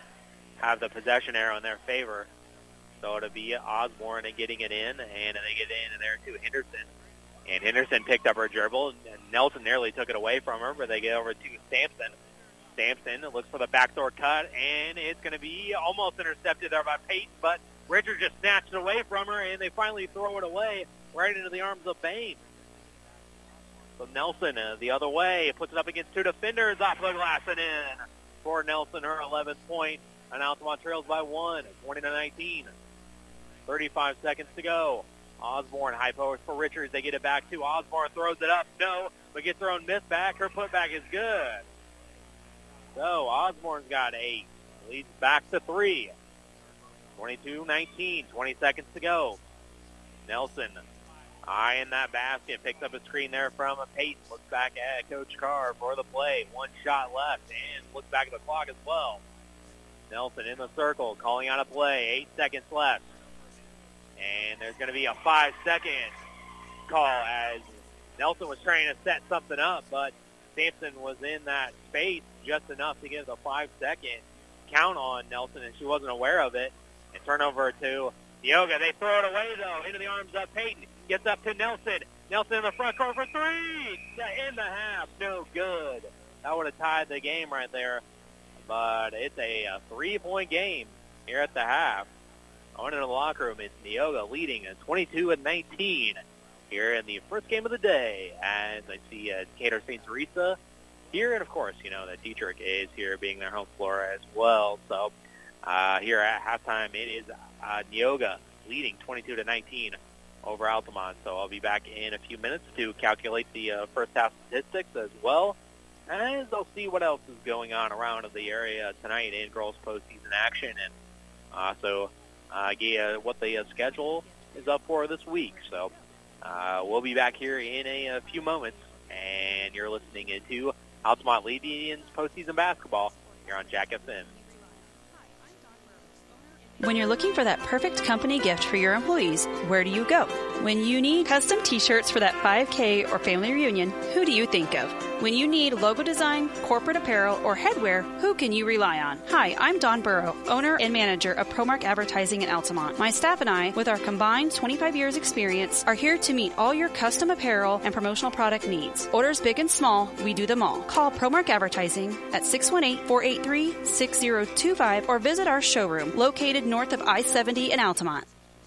have the possession arrow in their favor. So it'll be Osborne and getting it in, and they get in there to Henderson. And Henderson picked up her dribble, and Nelson nearly took it away from her, but they get over to Sampson. Sampson looks for the backdoor cut, and it's going to be almost intercepted there by Peyton, but Richard just snatched it away from her, and they finally throw it away right into the arms of Bain. So Nelson uh, the other way, puts it up against two defenders, off the glass and in for Nelson, her 11th point, and Altamont trails by one, 20 to 19. 35 seconds to go. Osborne high post for Richards. They get it back to Osborne. Throws it up. No, but gets her own miss back. Her putback is good. So Osborne's got eight. Leads back to three. 22-19. 20 seconds to go. Nelson eyeing that basket. Picks up a screen there from Peyton. Looks back at Coach Carr for the play. One shot left and looks back at the clock as well. Nelson in the circle, calling out a play. Eight seconds left. And there's going to be a five-second call as Nelson was trying to set something up, but Sampson was in that space just enough to give the five-second count on Nelson, and she wasn't aware of it. And turnover to Neoga. They throw it away, though, into the arms of Peyton. Gets up to Nelson. Nelson in the front court for three. In the half. No good. That would have tied the game right there. But it's a, a three-point game here at the half. On in the locker room, it's Neoga leading at 22 and 19 here in the first game of the day. As I see uh, Cater St. Teresa here, and of course, you know that Dieterich is here, being their home floor as well. So uh, here at halftime, it is uh, Neoga leading 22 to 19 over Altamont. So I'll be back in a few minutes to calculate the uh, first half statistics as well. as I'll see what else is going on around the area tonight in girls postseason action, and also uh, get, uh, what the uh, schedule is up for this week. So uh, we'll be back here in a, a few moments, and you're listening to Altamont Lady Indians postseason basketball here on Jack FM. When you're looking for that perfect company gift for your employees, where do you go? When you need custom t shirts for that 5K or family reunion, who do you think of? When you need logo design, corporate apparel, or headwear, who can you rely on? Hi, I'm Don Burrow, owner and manager of Promark Advertising in Altamont. My staff and I, with our combined 25 years experience, are here to meet all your custom apparel and promotional product needs. Orders big and small, we do them all. Call Promark Advertising at 618-483-6025 or visit our showroom located north of I-70 in Altamont.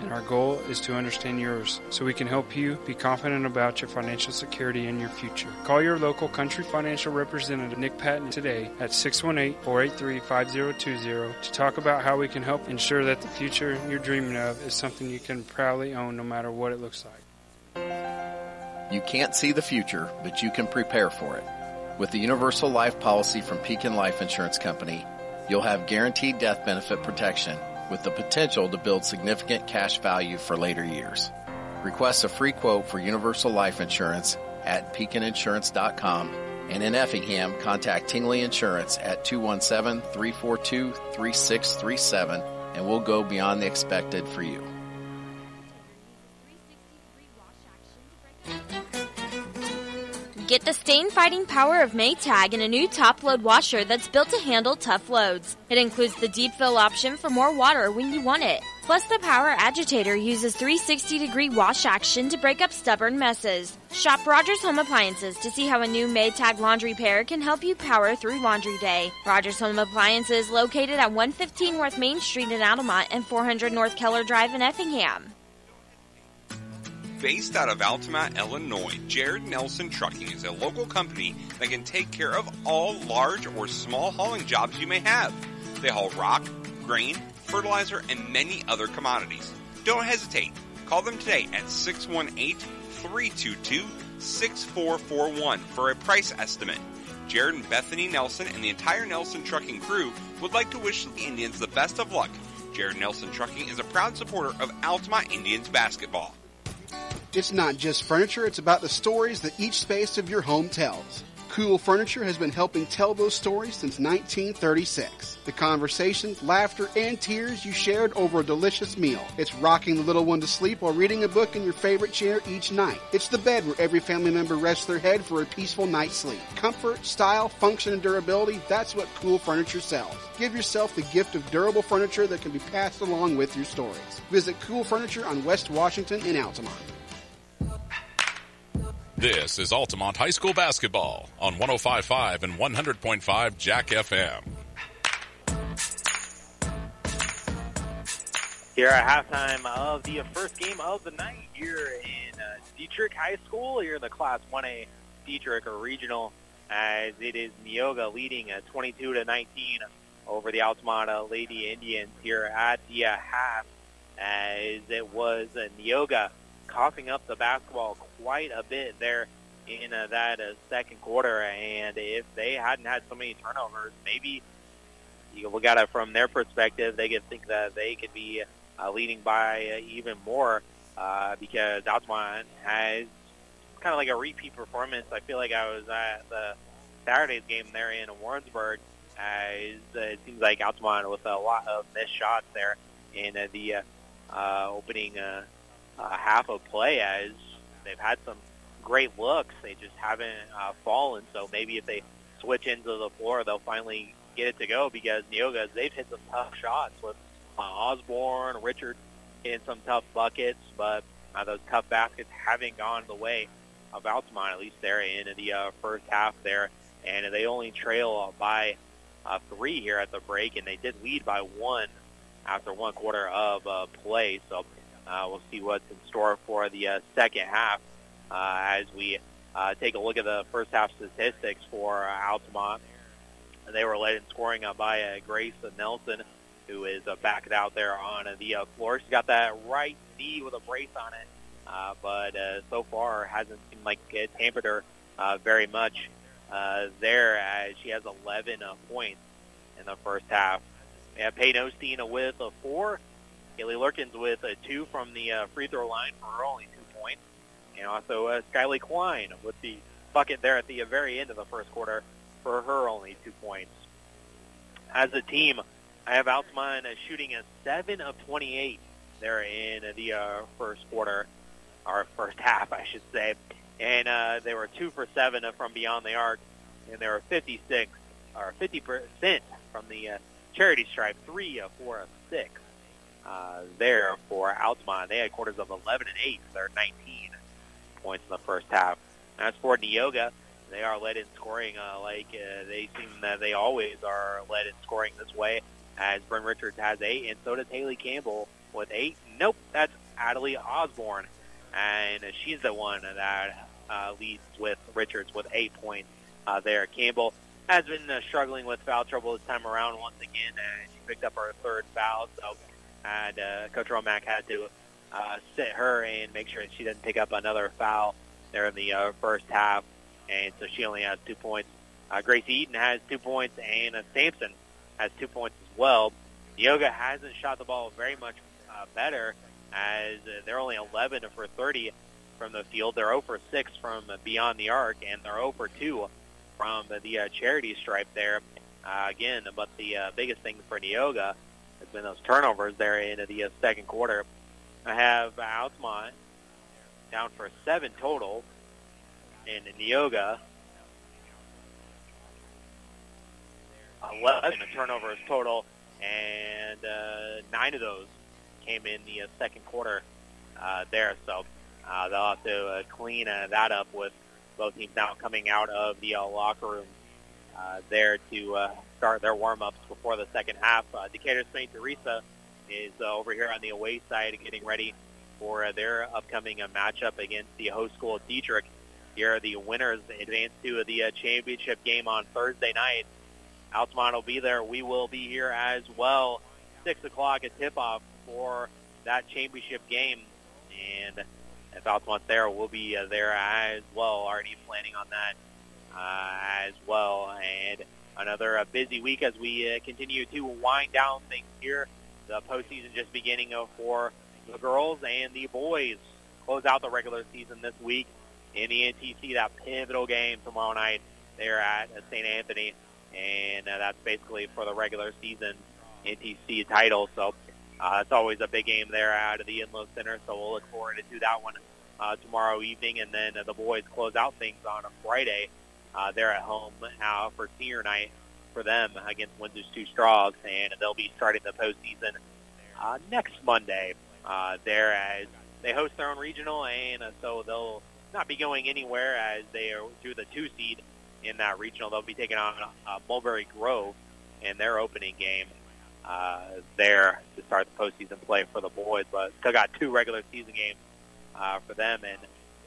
and our goal is to understand yours so we can help you be confident about your financial security and your future. Call your local country financial representative, Nick Patton, today at 618 483 5020 to talk about how we can help ensure that the future you're dreaming of is something you can proudly own no matter what it looks like. You can't see the future, but you can prepare for it. With the Universal Life policy from Pekin Life Insurance Company, you'll have guaranteed death benefit protection with the potential to build significant cash value for later years. Request a free quote for universal life insurance at pekininsurance.com and in Effingham, contact Tingley Insurance at 217-342-3637 and we'll go beyond the expected for you. Get the stain fighting power of Maytag in a new top load washer that's built to handle tough loads. It includes the deep fill option for more water when you want it. Plus, the power agitator uses 360 degree wash action to break up stubborn messes. Shop Rogers Home Appliances to see how a new Maytag laundry pair can help you power through laundry day. Rogers Home Appliances located at 115 North Main Street in Altamont and 400 North Keller Drive in Effingham. Based out of Altamont, Illinois, Jared Nelson Trucking is a local company that can take care of all large or small hauling jobs you may have. They haul rock, grain, fertilizer, and many other commodities. Don't hesitate. Call them today at 618-322-6441 for a price estimate. Jared and Bethany Nelson and the entire Nelson Trucking crew would like to wish the Indians the best of luck. Jared Nelson Trucking is a proud supporter of Altamont Indians basketball. It's not just furniture, it's about the stories that each space of your home tells. Cool Furniture has been helping tell those stories since 1936. The conversations, laughter, and tears you shared over a delicious meal. It's rocking the little one to sleep while reading a book in your favorite chair each night. It's the bed where every family member rests their head for a peaceful night's sleep. Comfort, style, function, and durability, that's what Cool Furniture sells. Give yourself the gift of durable furniture that can be passed along with your stories. Visit Cool Furniture on West Washington in Altamont. This is Altamont High School basketball on 105.5 and 100.5 Jack FM. Here at halftime of the first game of the night here in uh, Dieterich High School, here in the Class 1A Dieterich Regional, as it is Neoga leading at 22 to 19 over the Altamont Lady Indians here at the uh, half, as it was uh, Neoga coughing up the basketball quite a bit there in uh, that uh, second quarter. And if they hadn't had so many turnovers, maybe you look at it from their perspective, they could think that they could be uh, leading by uh, even more uh, because Altamont has kind of like a repeat performance. I feel like I was at the Saturday's game there in Warrensburg. As uh, it seems like Altamont with a lot of missed shots there in uh, the uh, uh, opening uh, uh, half of play as they've had some great looks. They just haven't uh, fallen. So maybe if they switch into the floor, they'll finally get it to go because Neoga, they've hit some tough shots with uh, Osborne, Richard hitting some tough buckets, but uh, those tough baskets haven't gone the way of Altamont, at least there in the uh, first half there. And they only trail by uh, three here at the break, and they did lead by one after one quarter of uh, play. So we'll see what's in store for the uh, second half uh, as we uh, take a look at the first half statistics for uh, Altamont. They were led in scoring uh, by uh, Grace Nelson, who is uh, backed out there on uh, the uh, floor. She's got that right knee with a brace on it, uh, but uh, so far hasn't seemed like it's hampered her uh, very much uh, there as she has 11 uh, points in the first half. Have Peyton Osteen with a four, Haley Lurkins with a two from the uh, free throw line for her only two points, and also uh, Skyly Klein with the bucket there at the very end of the first quarter for her only two points. As a team, I have Altamont shooting a 7 of 28 there in the uh, first quarter, or first half, I should say. And uh, they were 2 for 7 from beyond the arc, and they were 56, or 50% from the uh, charity stripe, 3 of 4 of 6 uh, there for Altamont. They had quarters of 11 and 8, they're 19 points in the first half. As for Neoga, they are led in scoring uh, like uh, they seem that they always are led in scoring this way. As Bryn Richards has eight, and so does Haley Campbell with eight. Nope, that's Adelie Osborne, and she's the one that uh, leads with Richards with eight points uh, there. Campbell has been uh, struggling with foul trouble this time around once again, and she picked up her third foul. So, and uh, Coach Romack had to uh, sit her and make sure that she doesn't pick up another foul there in the uh, first half, and so she only has two points. Uh, Grace Eaton has two points, and uh, Sampson has two points as well. Neoga hasn't shot the ball very much uh, better, as uh, they're only 11 for 30 from the field. They're 0 for 6 from beyond the arc, and they're 0 for 2 from the uh, charity stripe there. Uh, again, but the uh, biggest thing for Neoga has been those turnovers there into the uh, second quarter. I have Altamont down for seven total, and Neoga 11 turnovers total, and uh, nine of those came in the uh, second quarter uh, there. So uh, they'll have to uh, clean uh, that up with both teams now coming out of the uh, locker room uh, there to uh, start their warm-ups before the second half. Uh, Decatur St. Teresa is uh, over here on the away side getting ready for uh, their upcoming uh, matchup against the host school Dieterich. Here, the winners advance to the uh, championship game on Thursday night. Altamont will be there. We will be here as well. 6 o'clock at tip-off for that championship game. And if Altamont's there, we'll be uh, there as well, already planning on that uh, as well. And another uh, busy week as we uh, continue to wind down things here. The postseason just beginning uh, for the girls and the boys. Close out the regular season this week in the NTC, that pivotal game tomorrow night there at St. Anthony and uh, that's basically for the regular season NTC title. So uh, it's always a big game there out of the Inlow Center. So we'll look forward to that one uh, tomorrow evening, and then uh, the boys close out things on a Friday. Uh, they're at home uh, for senior night for them against Windsor's Two Straws, and they'll be starting the postseason uh, next Monday. Uh, there as they host their own regional, and uh, so they'll not be going anywhere as they are through the two seed in that regional. They'll be taking on uh, Mulberry Grove in their opening game uh, there to start the postseason play for the boys. But still got two regular season games uh, for them, and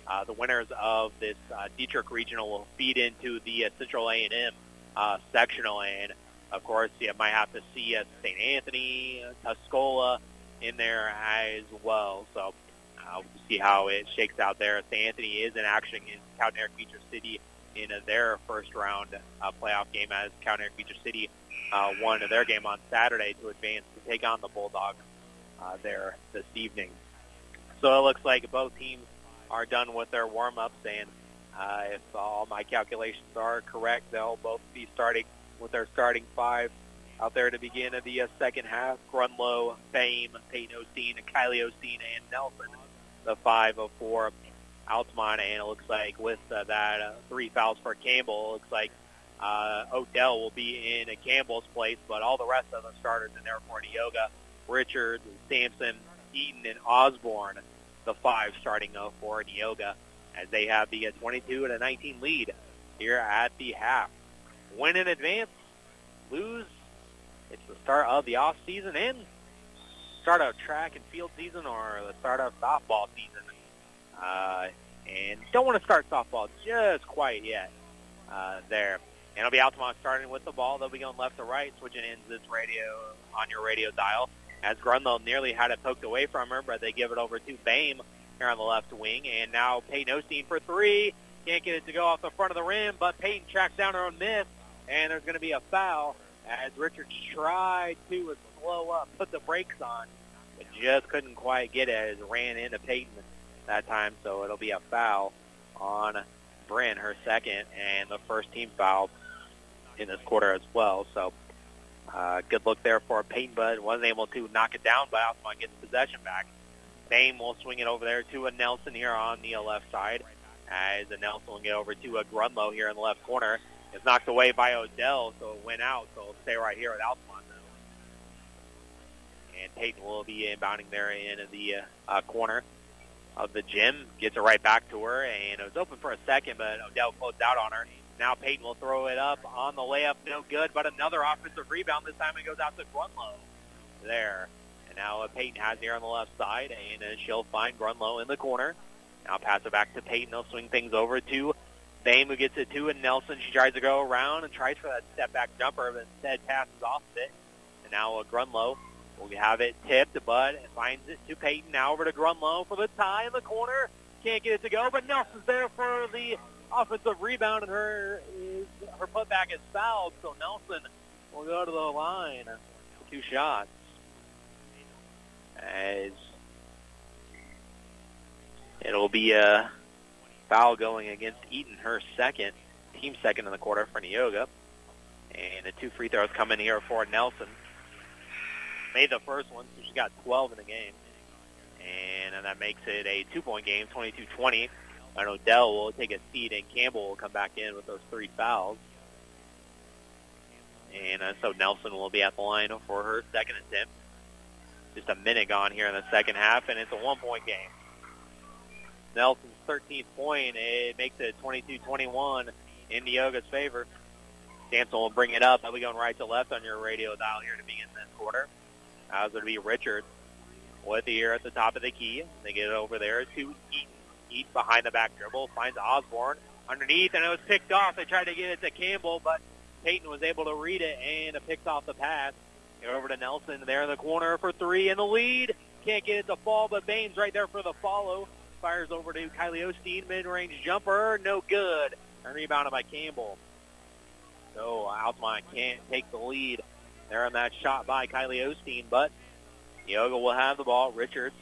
uh, the winners of this uh, Dieterich regional will feed into the uh, Central A&M uh, sectional, and of course you might have to see uh, St. Anthony, uh, Tuscola in there as well. So uh, we'll see how it shakes out there. St. Anthony is in action in Cowden Beecher City in uh, their first round uh, playoff game as Cowden Beecher City uh, won their game on Saturday to advance to take on the Bulldogs uh, there this evening. So it looks like both teams are done with their warm-ups, and uh, if all my calculations are correct, they'll both be starting with their starting five out there to begin of the uh, second half. Grunlow, Bame, Peyton Osteen, Kylie Osteen, and Nelson, the five of four Altamont, and it looks like with uh, that uh, three fouls for Campbell, it looks like uh, Odell will be in Campbell's place, but all the rest of the starters in there for Neoga, Richards, Sampson, Eaton, and Osborne, the five starting uh, for Neoga, as they have the uh, 22 and a 19 lead here at the half. Win in advance, lose. It's the start of the off season and start of track and field season or the start of softball season. Uh, and don't want to start softball just quite yet uh, there. And it'll be Altamont starting with the ball. They'll be going left to right, switching in this radio on your radio dial. As Grunlow nearly had it poked away from her, but they give it over to Bame here on the left wing. And now Peyton Osteen for three. Can't get it to go off the front of the rim, but Peyton tracks down her own miss, and there's going to be a foul as Richards tried to slow up, put the brakes on, but just couldn't quite get it as ran into Peyton that time. So it'll be a foul on Bryn, her second, and the first team foul in this quarter as well. So uh, good look there for Peyton, but wasn't able to knock it down, but Altamont gets possession back. Bame will swing it over there to a Nelson here on the left side as a Nelson will get over to a Grunlow here in the left corner. It's knocked away by Odell, so it went out, so it'll stay right here with Altamont now. And Peyton will be inbounding there in the uh, corner of the gym. Gets it right back to her, and it was open for a second, but Odell closed out on her. Now Peyton will throw it up on the layup, no good, but another offensive rebound. This time it goes out to Grunlow there. And now Peyton has here on the left side, and she'll find Grunlow in the corner. Now pass it back to Peyton. They'll swing things over to Bame, who gets it to, and Nelson. She tries to go around and tries for that step-back jumper, but instead passes off of it. And now Grunlow will have it tipped, but it finds it to Peyton. Now over to Grunlow for the tie in the corner. Can't get it to go, but Nelson's there for the offensive rebound, and her is her putback is fouled, so Nelson will go to the line two shots. As it'll be a foul going against Eaton, her second, team second in the quarter for Neoga. And the two free throws come in here for Nelson. Made the first one, so she got 12 in the game. And that makes it a two-point game, 22-20. And Odell will take a seat, and Campbell will come back in with those three fouls. And uh, so Nelson will be at the line for her second attempt. Just a minute gone here in the second half, and it's a one-point game. Nelson's 13th point, it makes it 22-21 in Neoga's favor. Sampson will bring it up. I'll be going right to left on your radio dial here to begin this quarter. Was going to be Richard with the ear at the top of the key. They get it over there to Eaton. Eaton behind the back dribble finds Osborne underneath, and it was picked off. They tried to get it to Campbell, but Peyton was able to read it and it picked off the pass. Get over to Nelson there in the corner for three in the lead. Can't get it to fall, but Baines right there for the follow. Fires over to Kylie Osteen, mid-range jumper, no good. And rebounded by Campbell. So Altamont can't take the lead there on that shot by Kylie Osteen, but Neoga will have the ball. Richards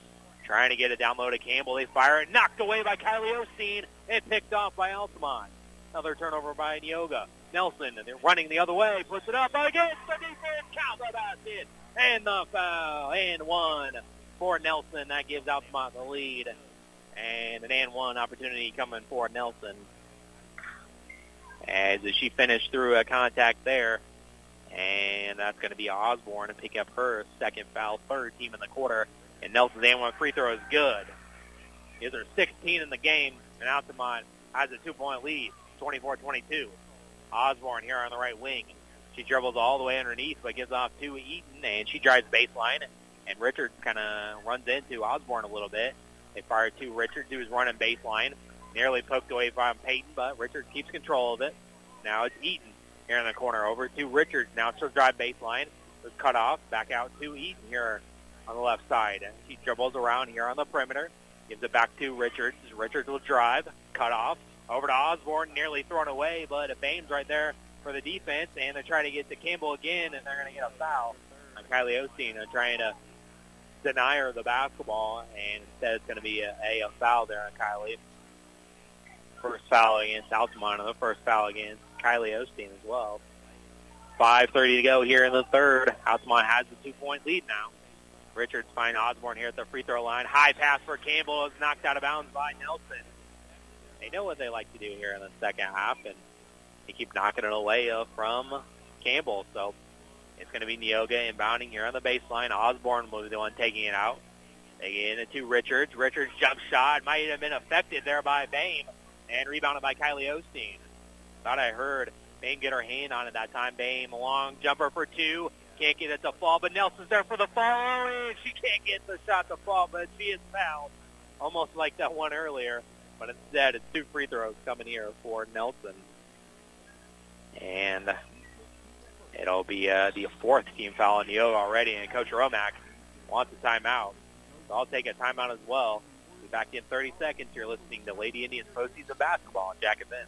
trying to get it down low to Campbell. They fire it, knocked away by Kylie Osteen, and picked off by Altamont. Another turnover by Neoga. Nelson, and they're running the other way, puts it up against the defense, the basket, and the foul, and one for Nelson. That gives Altamont the lead, and an and one opportunity coming for Nelson. As she finished through a contact there, and that's going to be Osborne to pick up her second foul, third team in the quarter. And Nelson's and one free throw is good. Is her 16 in the game, and Altamont has a two-point lead, 24-22. Osborne here on the right wing. She dribbles all the way underneath, but gives off to Eaton, and she drives baseline. And Richards kind of runs into Osborne a little bit. They fire to Richards, who's running baseline. Nearly poked away from Peyton, but Richards keeps control of it. Now it's Eaton here in the corner. Over to Richards. Now she'll drive baseline. Was cut off. Back out to Eaton here on the left side. He dribbles around here on the perimeter. Gives it back to Richards. Richards will drive. Cut off. Over to Osborne. Nearly thrown away, but it Baines right there for the defense. And they're trying to get to Campbell again, and they're going to get a foul on Kylie Osteen. Trying to deny her the basketball, and instead it's going to be a, a, a foul there on Kylie. First foul against Altamont, and the first foul against Kylie Osteen as well. 5.30 to go here in the third. Altamont has the two-point lead now. Richards find Osborne here at the free throw line. High pass for Campbell is knocked out of bounds by Nelson. They know what they like to do here in the second half, and they keep knocking it away uh, from Campbell. So it's going to be Neoga inbounding here on the baseline. Osborne will be the one taking it out. They get it to Richards. Richards jump shot might have been affected there by Bame and rebounded by Kylie Osteen. Thought I heard Bame get her hand on it that time. Bame, long jumper for two. Can't get it to fall, but Nelson's there for the fall, and she can't get the shot to fall, but she is fouled. Almost like that one earlier, but instead it's two free throws coming here for Nelson. And it'll be uh, the fourth team foul on Neoga already, and Coach Romack wants a timeout. So I'll take a timeout as well. Be back in 30 seconds. You're listening to Lady Indians postseason basketball on Jack Vince.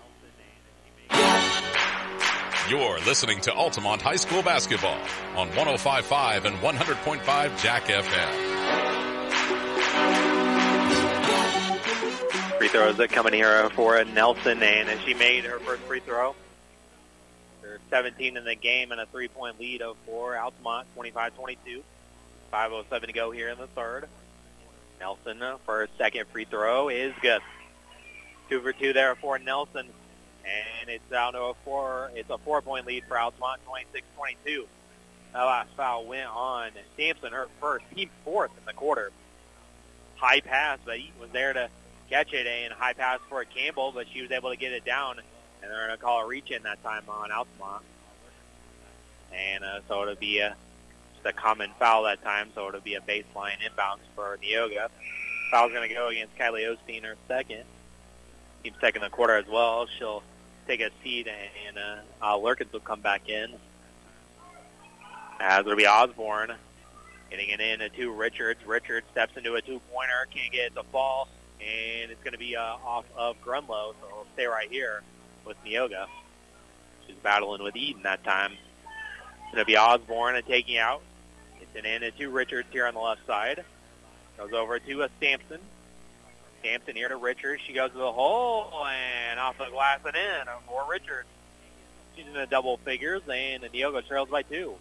You're listening to Altamont High School basketball on 105.5 and 100.5 Jack FM. Free throws that coming here for Nelson, and she made her first free throw. They're 17 in the game and a three-point lead of for Altamont, 25-22. 5.07 to go here in the third. Nelson for a second free throw is good. Two for two there for Nelson and it's down to a four. It's a four-point lead for Altamont, 26-22. That last foul went on Sampson, her first, team fourth in the quarter. High pass, but Eaton was there to catch it, and high pass for Campbell, but she was able to get it down, and they're going to call a reach in that time on Altamont. And uh, so it'll be a, just a common foul that time, so it'll be a baseline inbounds for Neoga. Foul's going to go against Kylie Osteen, her second. Team second in the quarter as well. She'll take a seat, and uh, uh, Lurkins will come back in. As it'll be Osborne getting it in to Richards. Richards steps into a two-pointer, can't get it to fall, and it's going to be uh, off of Grunlow, so we'll stay right here with Neoga. She's battling with Eaton that time. It's going to be Osborne taking out. It's an in to Richards here on the left side. Goes over to a Sampson. Sampson here to Richards. She goes to the hole and off the glass and in for Richards. She's in the double figures, and Neoga trails by two.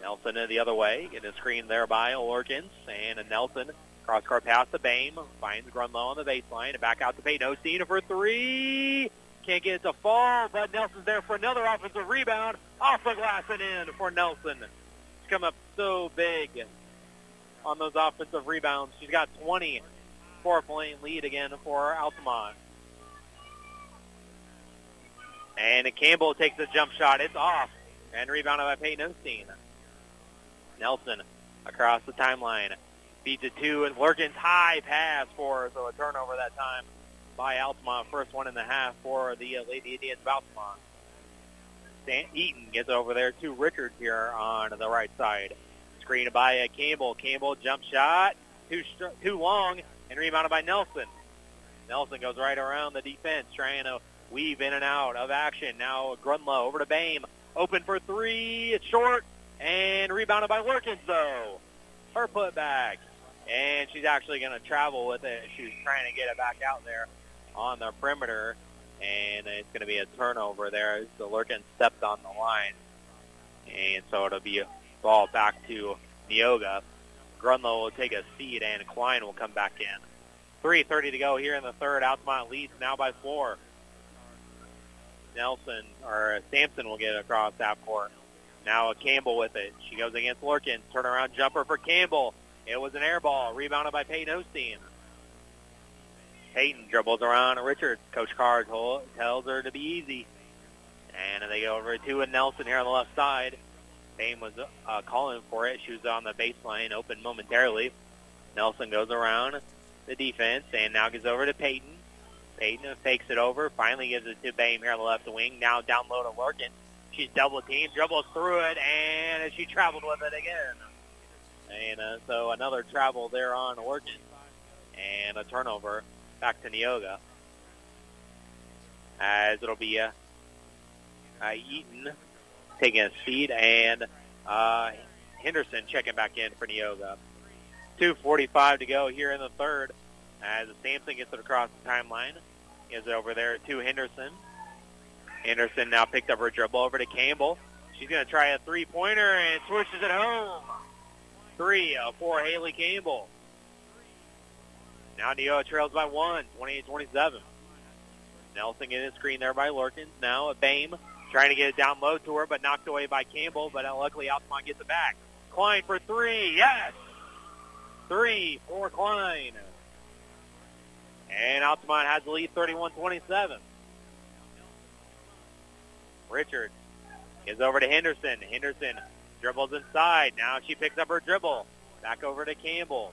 Nelson in the other way, getting a screen there by Lurkins, and Nelson cross court pass to Bame, finds Grunlow on the baseline, and back out to Peyton Osteen for three. Can't get it to fall, but Nelson's there for another offensive rebound, off the glass and in for Nelson. She's come up so big on those offensive rebounds. She's got 20 four-point lead again for Altamont. And Campbell takes a jump shot. It's off. And rebounded by Peyton Osteen. Nelson across the timeline. Feeds it to and Lurkins high pass for so a turnover that time by Altamont. First one in the half for the uh, Lady Indians of Altamont. Stan Eaton gets over there to Richards here on the right side. Screen by uh, Campbell. Campbell jump shot. Too, too long and rebounded by Nelson. Nelson goes right around the defense, trying to weave in and out of action. Now Grunlow over to Bame. Open for three. It's short. And rebounded by Lurkins, though. Her putback. And she's actually going to travel with it. She's trying to get it back out there on the perimeter. And it's going to be a turnover there as the Lurkins stepped on the line. And so it'll be a ball back to Neoga. Grunlow will take a seat, and Klein will come back in. 3.30 to go here in the third. Altamont leads now by four. Nelson, or Sampson will get across half court. Now a Campbell with it. She goes against Lurkins. Turnaround jumper for Campbell. It was an air ball. Rebounded by Peyton Osteen. Peyton dribbles around Richards. Coach Carr tells her to be easy. And they go over to a Nelson here on the left side. Bame was uh, calling for it. She was on the baseline, open momentarily. Nelson goes around the defense and now gets over to Peyton. Peyton fakes it over, finally gives it to Bame here on the left wing. Now down low to Lurkin. She's double teamed, dribbles through it, and she traveled with it again. And uh, so another travel there on Lurkin. And a turnover back to Neoga. As it'll be uh, uh, Eaton taking a seat, and uh, Henderson checking back in for Neoga. 2.45 to go here in the third as Sampson gets it across the timeline. Is over there to Henderson. Henderson now picked up her dribble over to Campbell. She's going to try a three-pointer and switches it home. Three uh, for Haley Campbell. Now Neoga trails by one, 28-27. Nelson getting a screen there by Lurkins. Now a Bame trying to get it down low to her, but knocked away by Campbell. But uh, luckily Altamont gets it back. Klein for three. Yes. Three for Klein. And Altamont has the lead 31-27. Richards is over to Henderson. Henderson dribbles inside. Now she picks up her dribble. Back over to Campbell.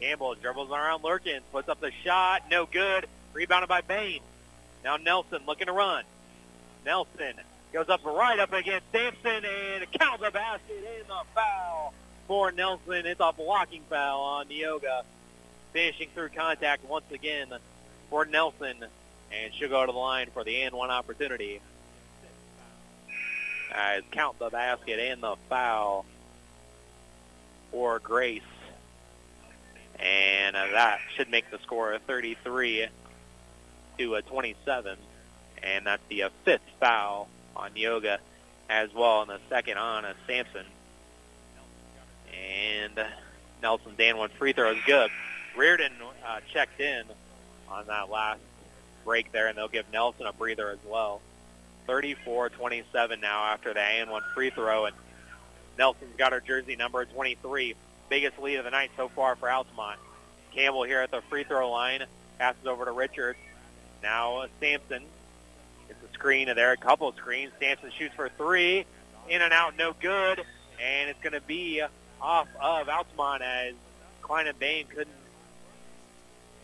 Campbell dribbles around Lurkins, puts up the shot. No good. Rebounded by Bame. Now Nelson looking to run. Nelson goes up right up against Sampson and counts the basket in the foul for Nelson. It's a blocking foul on Neoga. Finishing through contact once again for Nelson. And she'll go to the line for the and one opportunity. As count the basket and the foul for Grace. And uh, that should make the score 33 to a 27. And that's the fifth foul on Neoga as well in the second on a Sampson. And Nelson Dan one free throw is good. Reardon uh, checked in on that last break there, and they'll give Nelson a breather as well. 34-27 now after the and one free throw, and Nelson's got her jersey number 23. Biggest lead of the night so far for Altamont. Campbell here at the free throw line. Passes over to Richards. Now uh, Sampson screen there, a couple of screens. Sampson shoots for three. In and out, no good. And it's going to be off of Altamont as Klein and Bame couldn't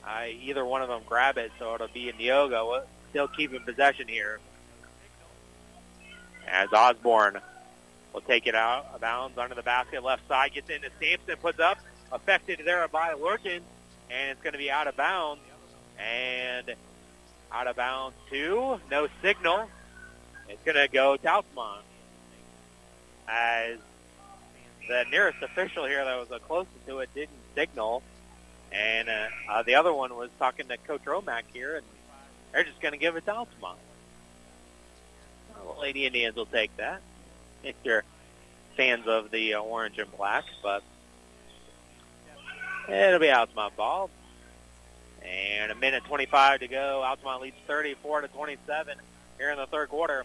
uh, either one of them grab it, so it'll be in Neoga still keeping possession here. As Osborne will take it out of bounds under the basket, left side, gets into Sampson, puts up, affected there by Lurkin, and it's going to be out of bounds. And out of bounds two, no signal. It's going to go to Altamont. As the nearest official here that was closest to it didn't signal. And uh, uh, the other one was talking to Coach Romack here, and they're just going to give it to Altamont. Well, Lady Indians will take that if you're fans of the uh, orange and black, but it'll be Altamont ball. And a minute 25 to go. Altamont leads 34 to 27 here in the third quarter.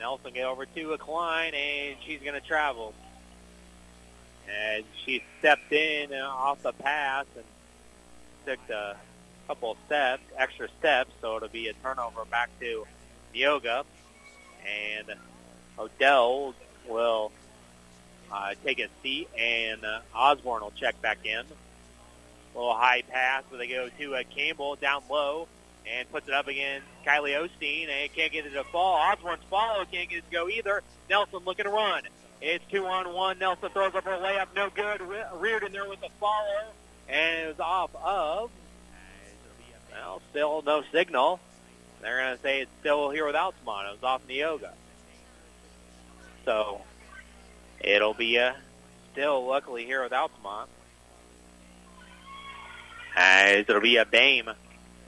Nelson get over to a Klein, and she's going to travel. And she stepped in off the pass and took a couple steps, extra steps, so it'll be a turnover back to Neoga. And Odell will uh, take a seat, and uh, Osborne will check back in. A little high pass, but they go to uh, Campbell down low and puts it up against Kylie Osteen, and can't get it to fall. Osborne's follow, can't get it to go either. Nelson looking to run. It's two on one. Nelson throws up her layup, no good. Re- Reardon there with the follow, and it was off of. Well, still no signal. They're going to say it's still here with Altamont. It was off Neoga. So it'll be uh, still luckily here without with As it'll be a Bame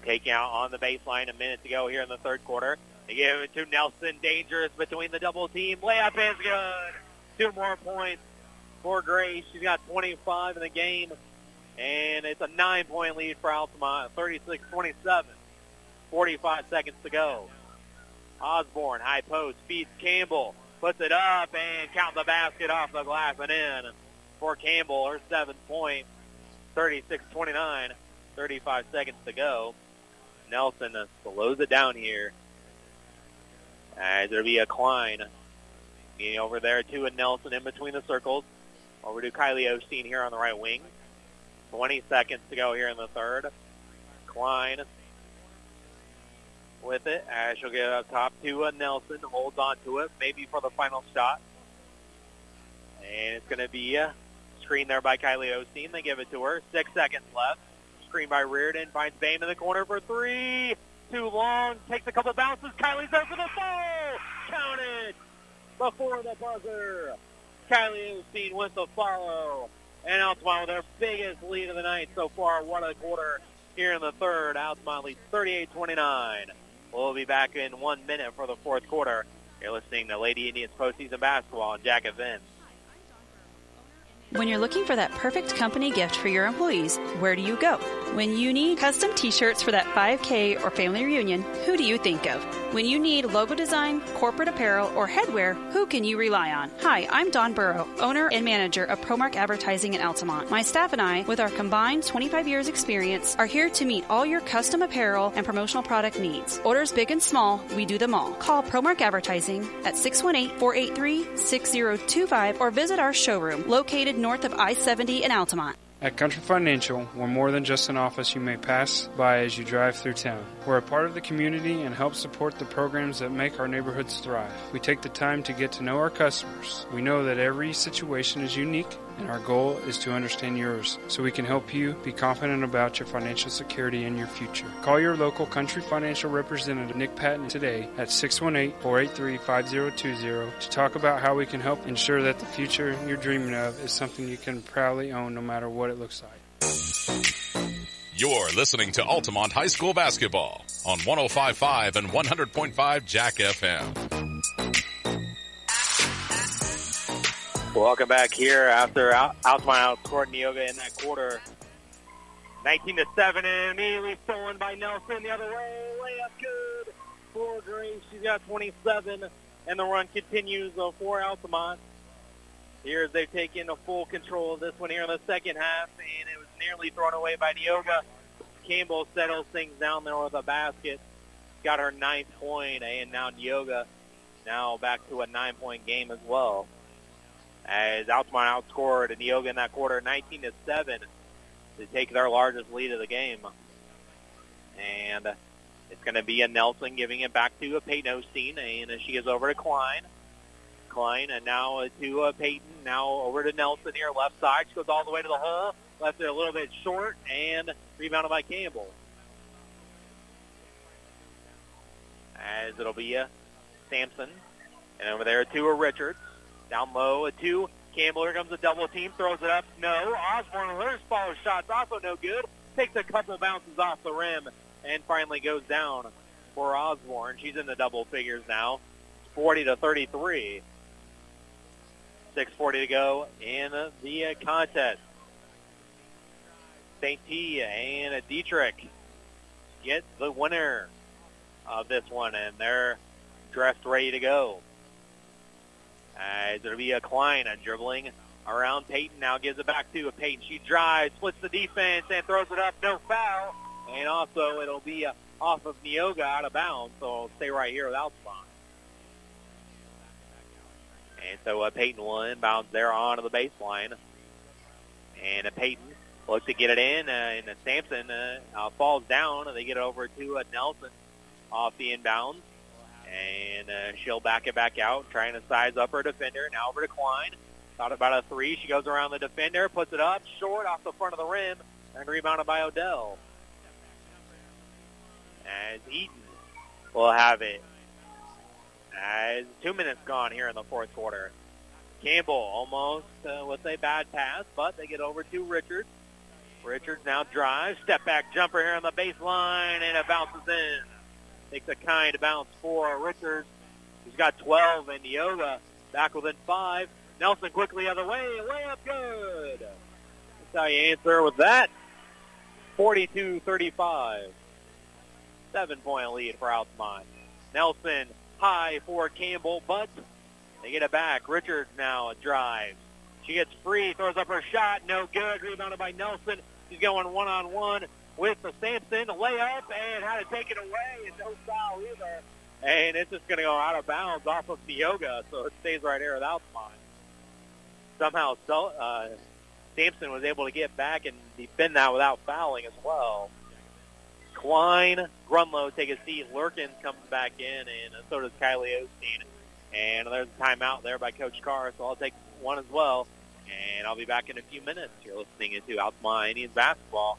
taking out on the baseline a minute to go here in the third quarter. They give it to Nelson. Dangerous between the double team. Layup is good. Two more points for Grace. She's got 25 in the game. And it's a nine-point lead for Altamont, 36-27. 45 seconds to go. Osborne, high post, feeds Campbell, puts it up, and count the basket off the glass and in for Campbell, her seventh point, 36-29, 35 seconds to go. Nelson slows it down here. As there'll be a Klein getting over there to a Nelson in between the circles. Over to Kylie Osteen here on the right wing. 20 seconds to go here in the third. Klein with it as she'll get up top to a Nelson. Holds on to it, maybe for the final shot. And it's going to be a screen there by Kylie Osteen. They give it to her. Six seconds left. Screen by Reardon. Finds Bame in the corner for three. Too long. Takes a couple of bounces. Kylie's there for the foul. Counted before the buzzer. Kylie Osteen with the follow. And Altamont their biggest lead of the night so far, one of the quarter here in the third. Altamont leads 38-29. We'll be back in one minute for the fourth quarter. You're listening to Lady Indians postseason basketball on Jack FM. When you're looking for that perfect company gift for your employees, where do you go? When you need custom t shirts for that 5K or family reunion, who do you think of? When you need logo design, corporate apparel, or headwear, who can you rely on? Hi, I'm Don Burrow, owner and manager of Promark Advertising in Altamont. My staff and I, with our combined 25 years experience, are here to meet all your custom apparel and promotional product needs. Orders big and small, we do them all. Call Promark Advertising at 618-483-6025 or visit our showroom located north of I-70 in Altamont. At Country Financial, we're more than just an office you may pass by as you drive through town. We're a part of the community and help support the programs that make our neighborhoods thrive. We take the time to get to know our customers. We know that every situation is unique, and our goal is to understand yours so we can help you be confident about your financial security and your future. Call your local Country Financial representative, Nick Patton, today at 618 483 5020 to talk about how we can help ensure that the future you're dreaming of is something you can proudly own no matter what it looks like. You're listening to Altamont High School Basketball on 1055 and 100.5 Jack FM. Welcome back here after Al- Altamont outscored Neoga in that quarter. 19 to 7 and immediately stolen by Nelson the other way. Layup good for Grace. She's got 27 and the run continues for Altamont. Here as they've taken a full control of this one here in the second half and it was nearly thrown away by Neoga. Campbell settles things down there with a basket. Got her ninth point and now Neoga now back to a nine-point game as well as Altamont outscored Neoga in that quarter 19 to 7 to take their largest lead of the game. And it's going to be a Nelson giving it back to a Peyton Osteen, and she is over to Klein. Klein, and now to uh, Peyton, now over to Nelson here, left side. She goes all the way to the hole, left it a little bit short, and rebounded by Campbell. As it'll be a Sampson, and over there to a Richards. Down low, a two. Campbell, here comes a double team, throws it up. No. Osborne, her follow shot's also no good. Takes a couple bounces off the rim and finally goes down for Osborne. She's in the double figures now. 40 to 33. 6.40 to go in the contest. St. T and Dieterich get the winner of this one, and they're dressed ready to go. Uh, it'll be a Klein dribbling around Peyton. Now gives it back to Peyton. She drives, splits the defense, and throws it up. No foul. And also it'll be uh, off of Neoga out of bounds, so it'll stay right here with Altamont. And so uh, Peyton will inbound there onto the baseline. And uh, Peyton looks to get it in, uh, and uh, Sampson uh, uh, falls down, and they get it over to uh, Nelson off the inbounds and uh, she'll back it back out, trying to size up her defender. Now over to Klein. Thought about a three. She goes around the defender, puts it up, short off the front of the rim, and rebounded by Odell. As Eaton will have it. As two minutes gone here in the fourth quarter. Campbell almost uh, with a bad pass, but they get over to Richards. Richards now drives, step back jumper here on the baseline, and it bounces in. Takes a kind bounce for Richards. He's got 12, and Neoga back within five. Nelson quickly other way, layup good. That's how you answer with that. 42-35. Seven-point lead for Altamont. Nelson high for Campbell, but they get it back. Richards now drives. She gets free, throws up her shot, no good. Rebounded by Nelson. She's going one-on-one with the Sampson layup and had to take it away and no foul either. And it's just going to go out of bounds off of Neoga, so it stays right here with Altamont. Somehow uh, Sampson was able to get back and defend that without fouling as well. Klein, Grunlow take a seat. Lurkins comes back in, and so does Kylie Osteen. And there's a timeout there by Coach Carr, so I'll take one as well. And I'll be back in a few minutes. You're listening to Altamont Indians basketball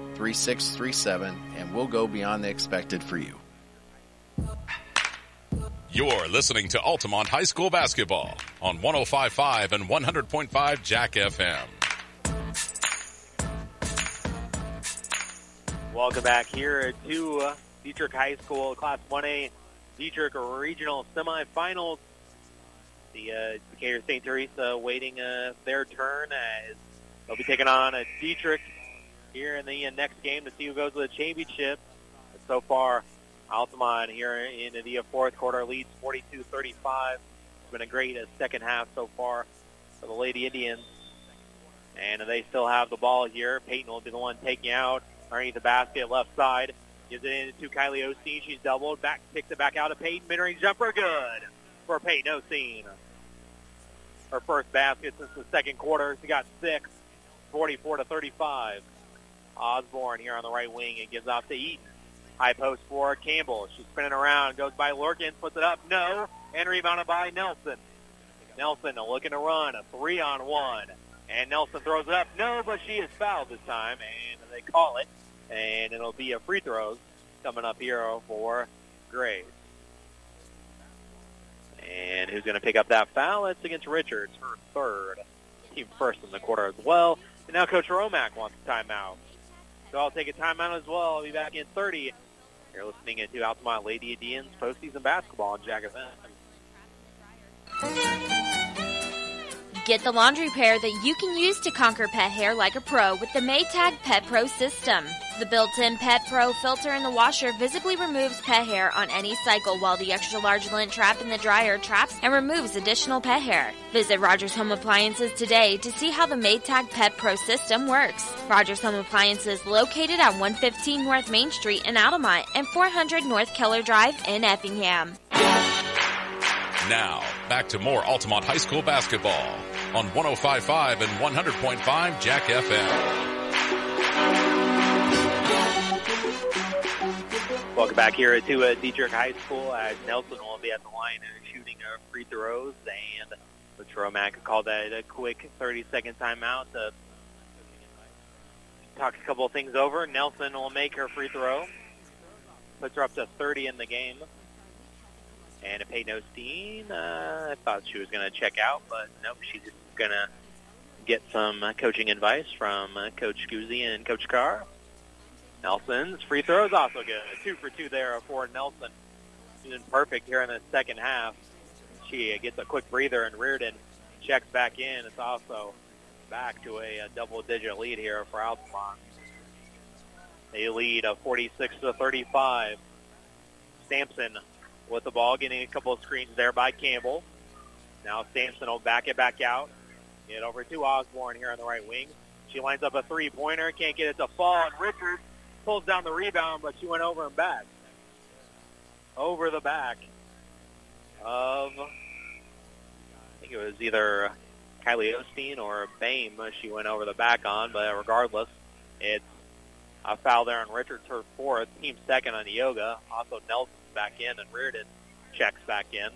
3637 and we'll go beyond the expected for you. You're listening to Altamont High School basketball on 105.5 and 100.5 Jack FM. Welcome back here to uh, Dieterich High School Class 1A Dieterich Regional Semifinals. The uh, Decatur St. Teresa waiting uh, their turn as they'll be taking on a Dieterich here in the next game to see who goes to the championship. So far, Altamont here in the fourth quarter leads 42-35. It's been a great uh, second half so far for the Lady Indians. And they still have the ball here. Peyton will be the one taking out underneath the basket left side. Gives it in to Kylie Osteen. She's doubled. Back, kicks it back out to Peyton. Mid-range jumper, good for Peyton Osteen. Her first basket since the second quarter. She got six, 44 to 35. Osborne here on the right wing. It gives off to Eaton. High post for Campbell. She's spinning around. Goes by Lurkin. Puts it up. No. And rebounded by Nelson. Nelson looking to run. A three on one. And Nelson throws it up. No, but she is fouled this time. And they call it. And it'll be a free throws coming up here for Grace. And who's going to pick up that foul? It's against Richards, her third. Team first in the quarter as well. And now Coach Romack wants a timeout. So I'll take a timeout as well. I'll be back in 30. You're listening to Altamont Lady Indians postseason basketball on Jack FM. Get the laundry pair that you can use to conquer pet hair like a pro with the Maytag Pet Pro system. The built-in Pet Pro filter in the washer visibly removes pet hair on any cycle while the extra large lint trap in the dryer traps and removes additional pet hair. Visit Rogers Home Appliances today to see how the Maytag Pet Pro system works. Rogers Home Appliances located at 115 North Main Street in Altamont and 400 North Keller Drive in Effingham. Now, back to more Altamont High School basketball on 105.5 and 100.5 Jack FM. Welcome back here to uh, Dieterich High School as Nelson will be at the line and shooting uh, free throws. And the Tromac called that a quick 30-second timeout to talk a couple of things over. Nelson will make her free throw. Puts her up to 30 in the game. And Peyton Osteen, uh, I thought she was going to check out, but nope, she's just going to get some uh, coaching advice from uh, Coach Guzzi and Coach Carr. Nelson's free throw is also good. Two for two there for Nelson. She's been perfect here in the second half. She gets a quick breather, and Reardon checks back in. It's also back to a, a double-digit lead here for Altamont. They lead a 46 to 35. Sampson with the ball, getting a couple of screens there by Campbell. Now Sampson will back it back out. Get over to Osborne here on the right wing. She lines up a three-pointer, can't get it to fall, and Richards pulls down the rebound, but she went over and back. Over the back of, I think it was either Kylie Osteen or Bame she went over the back on, but regardless, it's a foul there on Richards, her fourth, team second on the Neoga. Also Nelson's back in, and Reardon checks back in.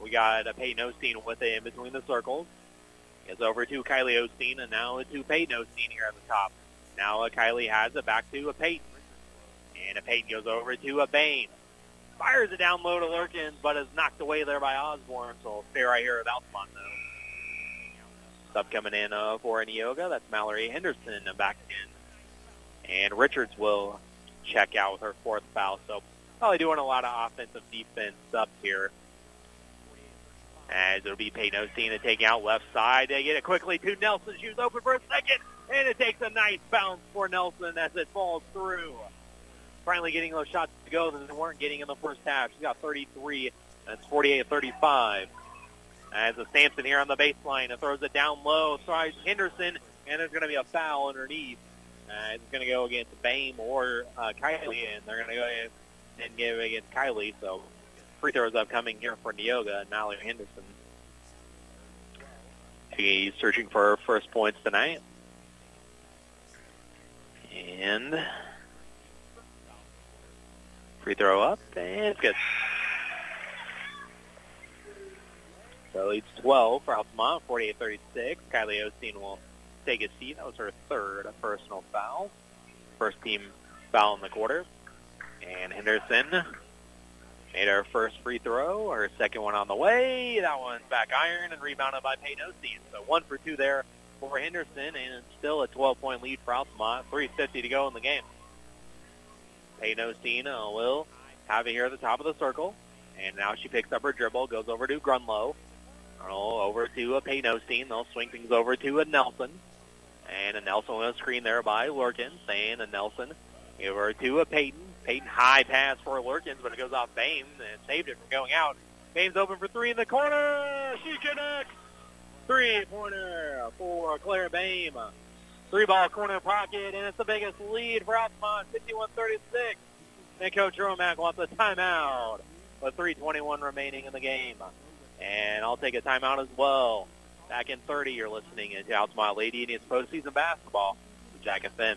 We got a Peyton Osteen with it in between the circles. It's over to Kylie Osteen, and now to Peyton Osteen here at the top. Now uh, Kylie has it back to a Peyton. And a Peyton goes over to a Bame. Fires it down low to Lurkin, but is knocked away there by Osborne. So stay right here with Altamont, though. Sub coming in uh, for Neoga. That's Mallory Henderson back in. And Richards will check out with her fourth foul. So probably doing a lot of offensive defense subs here. As it'll be Peyton Osteen to take out left side. They get it quickly to Nelson. She was open for a second. And it takes a nice bounce for Nelson as it falls through. Finally getting those shots to go that they weren't getting in the first half. She's got 33, and it's 48-35. As a Sampson here on the baseline and throws it down low, tries Henderson, and there's going to be a foul underneath. Uh, it's going to go against Bame or uh, Kylie, and they're going to go and give it against Kylie. So free throws upcoming here for Neoga and Mallory Henderson. She's searching for her first points tonight. And free throw up, and it's good. So leads 12 for Altamont, 48-36. Kylie Osteen will take a seat. That was her third personal foul. First team foul in the quarter. And Henderson made her first free throw. Her second one on the way. That one's back iron and rebounded by Peyton So one for two there for Henderson, and still a 12-point lead for Altamont. 3.50 to go in the game. Peyton uh, will have it here at the top of the circle. And now she picks up her dribble, goes over to Grunlow. Oh, over to uh, a Peyton They'll swing things over to a Nelson. And a Nelson with a screen there by Lurkins. And a Nelson over to uh, a Peyton. Peyton high pass for Lurkins, but it goes off Bames and saved it from going out. Bames open for three in the corner. She connects. Three-pointer for Claire Bame. Three-ball corner pocket, and it's the biggest lead for Altamont, 51-36. And Coach Romack wants a timeout with 3.21 remaining in the game. And I'll take a timeout as well. Back in 30, you're listening to Altamont Lady Indians postseason basketball with Jack FM.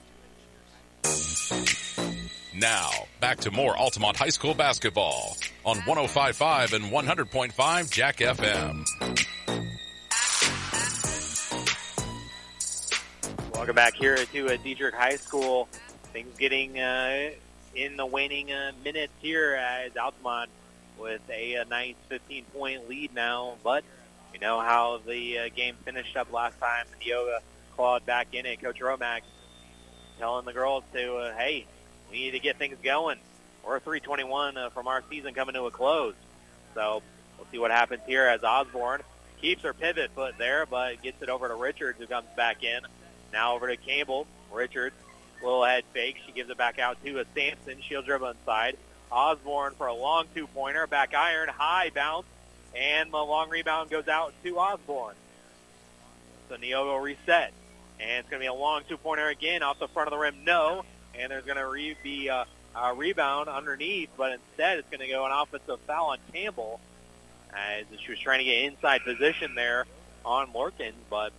Now, back to more Altamont High School basketball on 105.5 and 100.5 Jack FM. Welcome back here to uh, Dieterich High School. Things getting uh, in the waning uh, minutes here as Altamont with a, a nice 15-point lead now. But you know how the uh, game finished up last time. Neoga clawed back in it. Coach Romack telling the girls to, uh, hey, we need to get things going. We're 321 uh, from our season coming to a close. So we'll see what happens here as Osborne keeps her pivot foot there, but gets it over to Richards, who comes back in. Now over to Campbell. Richards, little head fake. She gives it back out to a Sampson. She'll dribble inside. Osborne for a long two-pointer. Back iron, high bounce, and the long rebound goes out to Osborne. So Neoga reset. And it's going to be a long two-pointer again off the front of the rim. No. And there's going to re- be a, a rebound underneath, but instead it's going to go an offensive foul on Campbell as she was trying to get inside position there on Lurkins, but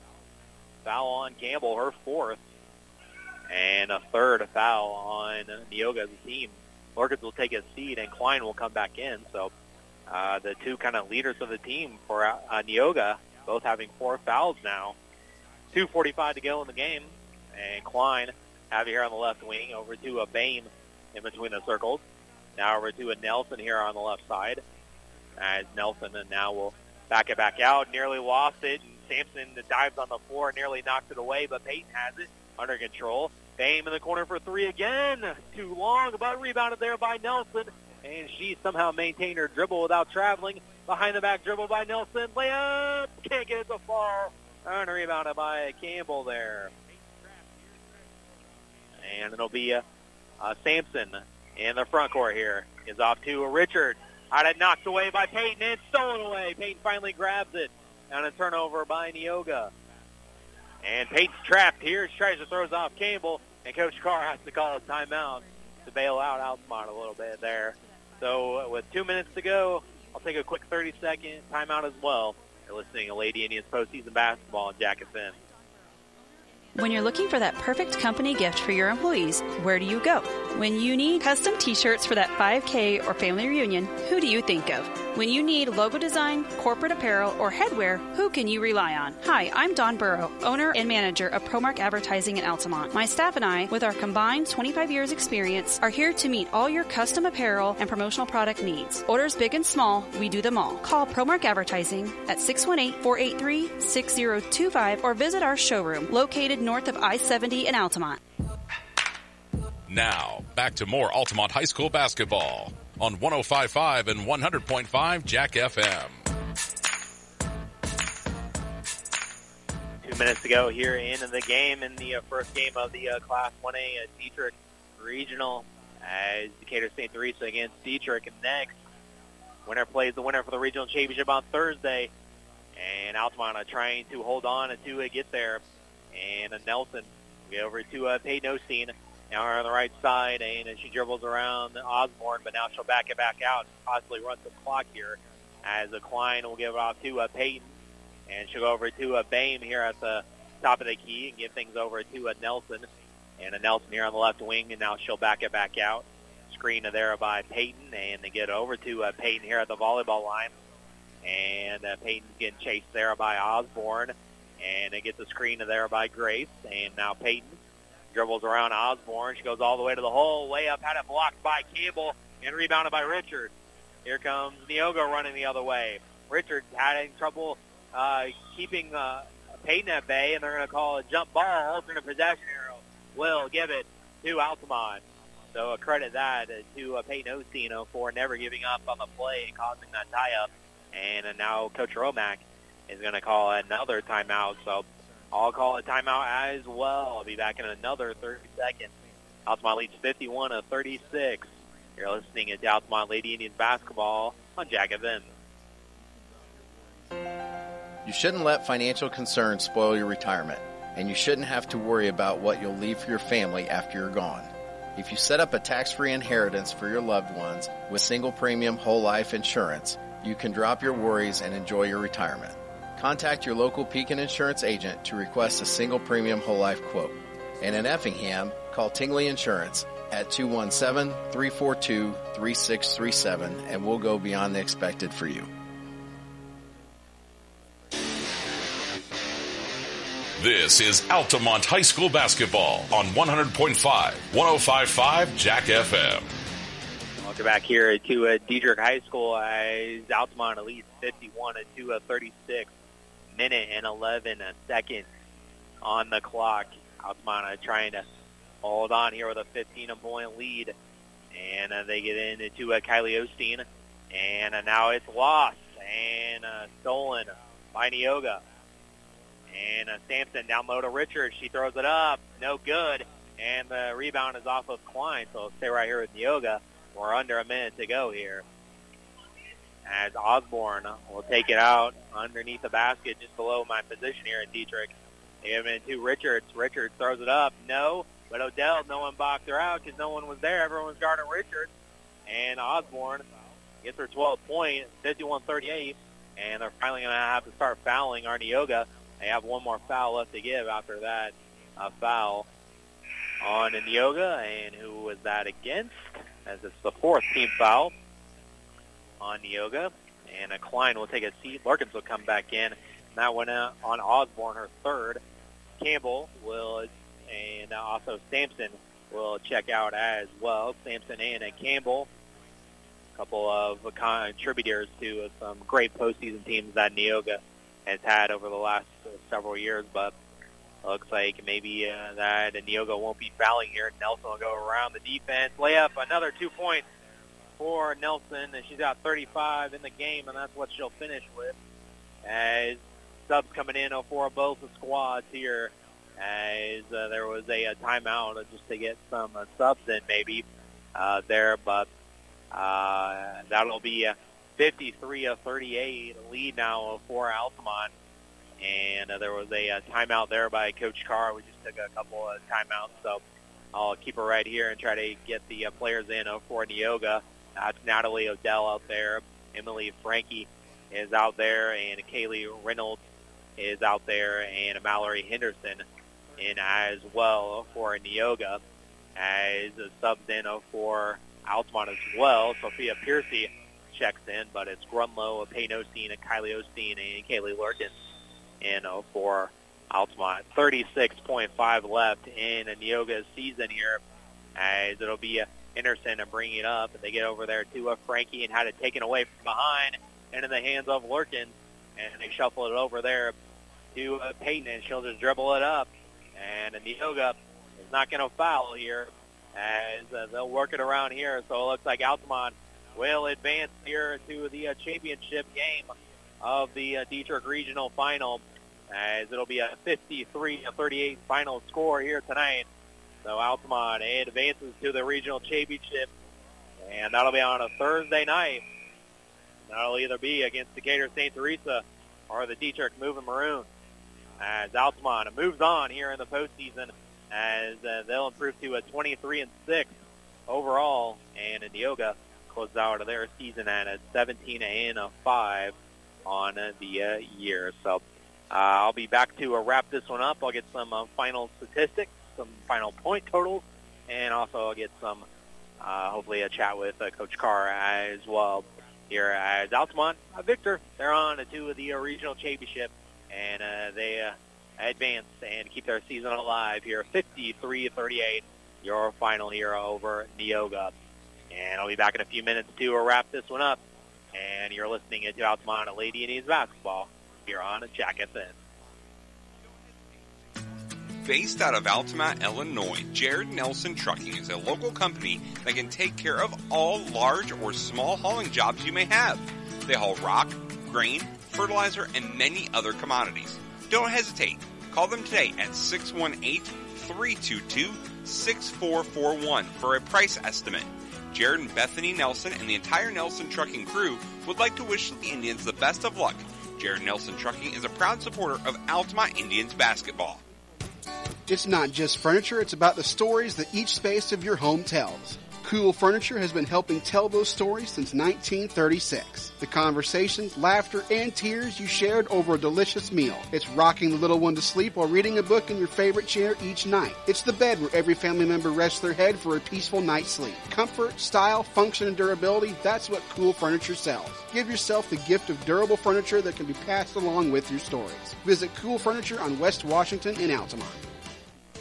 foul on Campbell, her fourth, and a third foul on Neoga as a team. Lurkins will take a seat, and Klein will come back in. So uh, the two kind of leaders of the team for uh, Neoga, both having four fouls now. 2.45 to go in the game, and Klein have you here on the left wing over to a Bame in between the circles. Now over to a Nelson here on the left side. As Nelson and now will back it back out. Nearly lost it. And Sampson dives on the floor, nearly knocks it away, but Peyton has it under control. Bame in the corner for three again. Too long, but rebounded there by Nelson. And she somehow maintained her dribble without traveling. Behind the back dribble by Nelson. Layup. Can't get it to far. And a rebounded by Campbell there. And it'll be uh, uh, Sampson in the front court here. Is off to Richard. Had it knocked away by Peyton and stolen away. Peyton finally grabs it. And a turnover by Neoga. And Peyton's trapped here. She tries to throw it off Campbell. And Coach Carr has to call a timeout to bail out Altamont a little bit there. So with two minutes to go, I'll take a quick 30-second timeout as well. You're listening to Lady Indians postseason basketball on Jack FM. When you're looking for that perfect company gift for your employees, where do you go? When you need custom t shirts for that 5K or family reunion, who do you think of? When you need logo design, corporate apparel, or headwear, who can you rely on? Hi, I'm Don Burrow, owner and manager of Promark Advertising in Altamont. My staff and I, with our combined 25 years experience, are here to meet all your custom apparel and promotional product needs. Orders big and small, we do them all. Call Promark Advertising at 618-483-6025 or visit our showroom located north of I-70 in Altamont. Now, back to more Altamont High School basketball on 105.5 and 100.5 Jack FM. Two minutes to go here in the game, in the uh, first game of the uh, Class 1A uh, Dieterich Regional as Decatur St. Teresa against Dieterich. Next, winner plays the winner for the regional championship on Thursday. And Altamont trying to hold on to get there. And Nelson get over to uh, Peyton Osteen. Now on the right side, and as she dribbles around Osborne, but now she'll back it back out, possibly run some clock here. As a Klein will give it off to uh, Peyton, and she'll go over to uh, Bame here at the top of the key and give things over to uh, Nelson. And a Nelson here on the left wing, and now she'll back it back out. Screen there by Peyton, and they get over to uh, Peyton here at the volleyball line. And uh, Peyton's getting chased there by Osborne, and they get the screen there by Grace. And now Peyton dribbles around Osborne. She goes all the way to the hole. Way up, had it blocked by Campbell and rebounded by Richard. Here comes Neoga running the other way. Richard having trouble uh, keeping uh, Peyton at bay, and they're going to call a jump ball, alternate possession arrow. Will give it to Altamont. So uh, credit that to uh, Peyton Osteen for never giving up on the play and causing that tie-up. And uh, now Coach Romack is going to call another timeout. So I'll call a timeout as well. I'll be back in another 30 seconds. Altamont leads 51 to 36. You're listening to Altamont Lady Indians basketball on Jack FM. You shouldn't let financial concerns spoil your retirement, and you shouldn't have to worry about what you'll leave for your family after you're gone. If you set up a tax-free inheritance for your loved ones with single premium whole life insurance, you can drop your worries and enjoy your retirement. Contact your local Pekin Insurance agent to request a single premium whole life quote. And in Effingham, call Tingley Insurance at 217-342-3637 and we'll go beyond the expected for you. This is Altamont High School basketball on 100.5, 105.5 Jack FM. Welcome back here to uh, Dieterich High School as Altamont leads 51 to uh, 36 minute and 11 seconds on the clock. Altamont trying to hold on here with a 15-point lead. And uh, they get into uh, Kylie Osteen. And uh, now it's lost and uh, stolen by Neoga. And uh, Sampson down low to Richards. She throws it up. No good. And the rebound is off of Klein. So stay right here with Neoga. We're under a minute to go here as Osborne will take it out underneath the basket just below my position here in Dieterich. They give it to Richards. Richards throws it up. No, but Odell, no one boxed her out because no one was there. Everyone was guarding Richards. And Osborne gets her 12th point, 51-38. And they're finally going to have to start fouling Arneoga. They have one more foul left to give after that uh, foul on Neoga. And who was that against? As it's the fourth team foul on Neoga. And a Klein will take a seat. Lurkins will come back in. That went out on Osborne, her third. Campbell will, and also Sampson will check out as well. Sampson and Campbell, a couple of contributors to some great postseason teams that Neoga has had over the last several years. But looks like maybe uh, that Neoga won't be fouling here. Nelson will go around the defense. Layup, another two points for Nelson, and she's got 35 in the game, and that's what she'll finish with. As subs coming in for both the squads here, as uh, there was a, a timeout just to get some uh, subs in maybe uh, there, but uh, that'll be a 53-38 lead now for Altamont. And uh, there was a, a timeout there by Coach Carr. We just took a couple of timeouts, so I'll keep her right here and try to get the uh, players in uh, for Neoga. That's Natalie Odell out there. Emily Frankie is out there, and Kaylee Reynolds is out there, and Mallory Henderson in as well for Neoga as a subs in for Altamont as well. Sophia Piercy checks in, but it's Grunlow, Payne Osteen, Kylie Osteen, and Kaylee Lurkin in uh, for Altamont. 36.5 left in Neoga's season here as it'll be a Henderson and bringing it up. And they get over there to uh, Frankie and had it taken away from behind and in the hands of Lurkin. And they shuffle it over there to uh, Peyton, and she'll just dribble it up. And Neoga is not going to foul here as uh, they'll work it around here. So it looks like Altamont will advance here to the uh, championship game of the uh, Dieterich Regional Final as it'll be a 53-38 final score here tonight. So Altamont advances to the regional championship, and that'll be on a Thursday night. That'll either be against Decatur St. Teresa for the Dieterich Moving Maroons. As Altamont moves on here in the postseason, as uh, they'll improve to a 23 and 6 overall, and Neoga closes out of their season at a 17 and a 5 on the uh, year. So uh, I'll be back to uh, wrap this one up. I'll get some uh, final statistics, some final point totals, and also I'll get some, uh, hopefully, a chat with uh, Coach Carr as well. Here as Altamont, uh, Victor, they're on to the uh, regional championship, and uh, they advance and keep their season alive here, 53-38, your final here over Neoga. And I'll be back in a few minutes to wrap this one up. And you're listening to Altamont Lady Indians basketball here on Jack FM. Based out of Altamont, Illinois, Jared Nelson Trucking is a local company that can take care of all large or small hauling jobs you may have. They haul rock, grain, fertilizer, and many other commodities. Don't hesitate. Call them today at 618-322-6441 for a price estimate. Jared and Bethany Nelson and the entire Nelson Trucking crew would like to wish the Indians the best of luck. Jared Nelson Trucking is a proud supporter of Altamont Indians basketball. It's not just furniture, it's about the stories that each space of your home tells. Cool Furniture has been helping tell those stories since 1936. The conversations, laughter, and tears you shared over a delicious meal. It's rocking the little one to sleep while reading a book in your favorite chair each night. It's the bed where every family member rests their head for a peaceful night's sleep. Comfort, style, function, and durability, that's what Cool Furniture sells. Give yourself the gift of durable furniture that can be passed along with your stories. Visit Cool Furniture on West Washington in Altamont.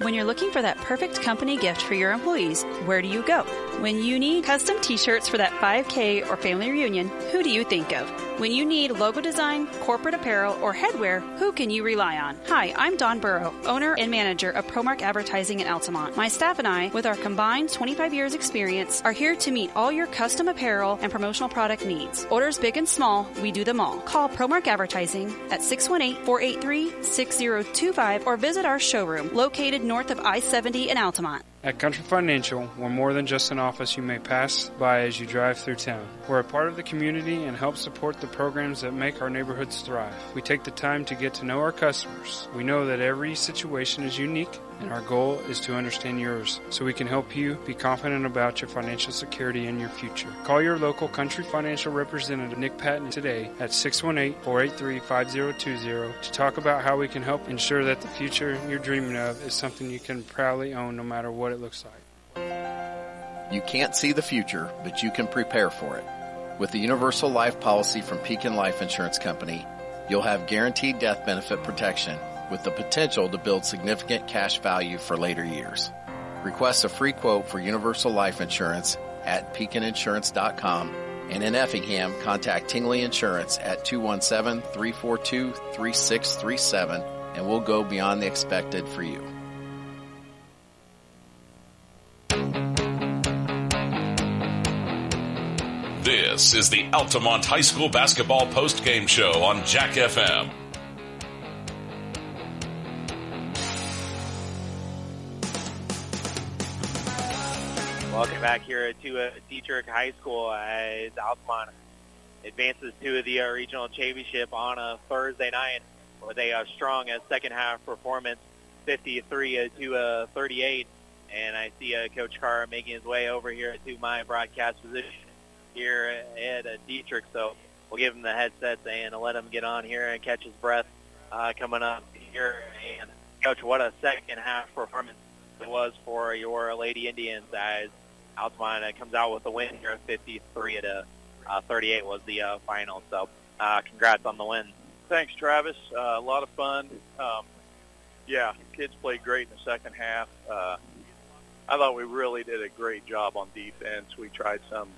When you're looking for that perfect company gift for your employees, where do you go? When you need custom t shirts for that 5K or family reunion, who do you think of? When you need logo design, corporate apparel, or headwear, who can you rely on? Hi, I'm Don Burrow, owner and manager of Promark Advertising in Altamont. My staff and I, with our combined 25 years experience, are here to meet all your custom apparel and promotional product needs. Orders big and small, we do them all. Call Promark Advertising at 618-483-6025 or visit our showroom located north of I-70 in Altamont. At Country Financial, we're more than just an office you may pass by as you drive through town. We're a part of the community and help support the programs that make our neighborhoods thrive. We take the time to get to know our customers. We know that every situation is unique and our goal is to understand yours so we can help you be confident about your financial security and your future. Call your local Country Financial representative Nick Patton today at 618-483-5020 to talk about how we can help ensure that the future you're dreaming of is something you can proudly own no matter what it looks like. You can't see the future, but you can prepare for it. With the Universal Life Policy from Pekin Life Insurance Company, you'll have guaranteed death benefit protection with the potential to build significant cash value for later years. Request a free quote for Universal Life Insurance at pekininsurance.com and in Effingham, contact Tingley Insurance at 217-342-3637 and we'll go beyond the expected for you. This is the Altamont High School basketball post-game show on Jack FM. Welcome back here to uh, Dieterich High School as Altamont advances to the uh, regional championship on a Thursday night with a uh, strong uh, second half performance, 53 uh, to uh, 38. And I see uh, Coach Carr making his way over here to my broadcast position here at Dieterich. So we'll give him the headsets and let him get on here and catch his breath coming up here. And Coach, what a second half performance it was for your Lady Indians as Altamont comes out with a win here, 53 to uh, 38 was the uh, final. So uh, congrats on the win. Thanks, Travis. Uh, a lot of fun. Um, yeah, kids played great in the second half. Uh, I thought we really did a great job on defense. We tried some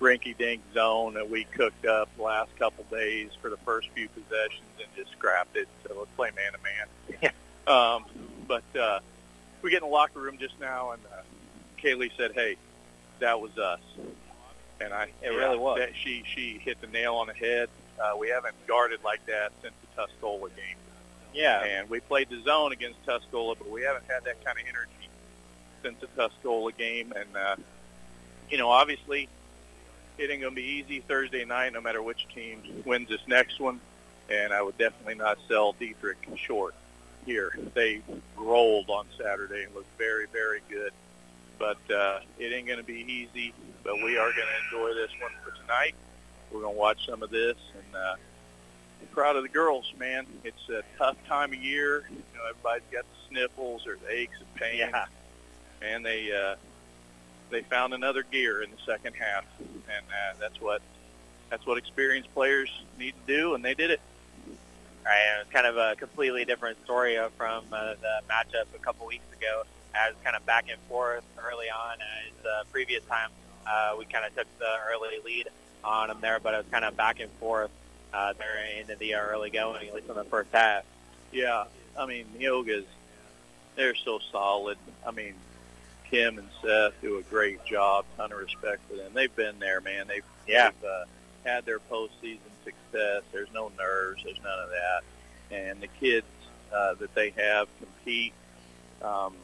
rinky-dink zone that we cooked up the last couple days for the first few possessions and just scrapped it. So let's play man-to-man. um, but uh, we get in the locker room just now, and uh, Kaylee said, "Hey, that was us." And I, It really was. That she she hit the nail on the head. Uh, we haven't guarded like that since the Tuscola game. Yeah. And we played the zone against Tuscola, but we haven't had that kind of energy since the Tuscola game. And, uh, you know, obviously it ain't to be easy Thursday night no matter which team wins this next one. And I would definitely not sell Dieterich short here. They rolled on Saturday and looked very, very good. But uh, it ain't going to be easy. But we are going to enjoy this one for tonight. We're going to watch some of this and uh, I'm proud of the girls, man. It's a tough time of year. You know, everybody's got the sniffles or the aches and pains. Yeah. And they uh, they found another gear in the second half, and uh, that's what that's what experienced players need to do, and they did it. Right, and it's kind of a completely different story from uh, the matchup a couple weeks ago. As kind of back and forth early on, as uh, previous time uh, we kind of took the early lead on them there, but it was kind of back and forth uh, there into the early going, at least in the first half. Yeah, I mean, the Neogas, they're so solid. I mean, Kim and Seth do a great job. Ton of respect for them. They've been there, man. They've, Yeah. they've uh, had their postseason success. There's no nerves. There's none of that. And the kids uh, that they have compete, um,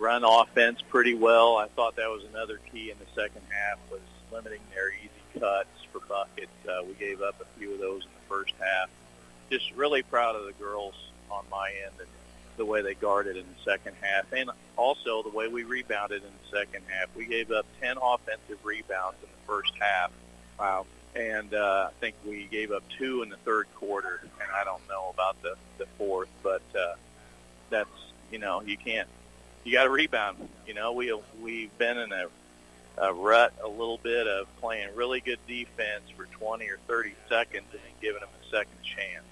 run offense pretty well. I thought that was another key in the second half was limiting their easy cuts for buckets. Uh, we gave up a few of those in the first half. Just really proud of the girls on my end and the way they guarded in the second half, and also the way we rebounded in the second half. We gave up 10 offensive rebounds in the first half. Wow. And uh, I think we gave up two in the third quarter, and I don't know about the, the fourth, but uh, that's, you know, you can't, you got to rebound. You know, we, we've been in a, a rut a little bit of playing really good defense for 20 or 30 seconds and giving them a second chance.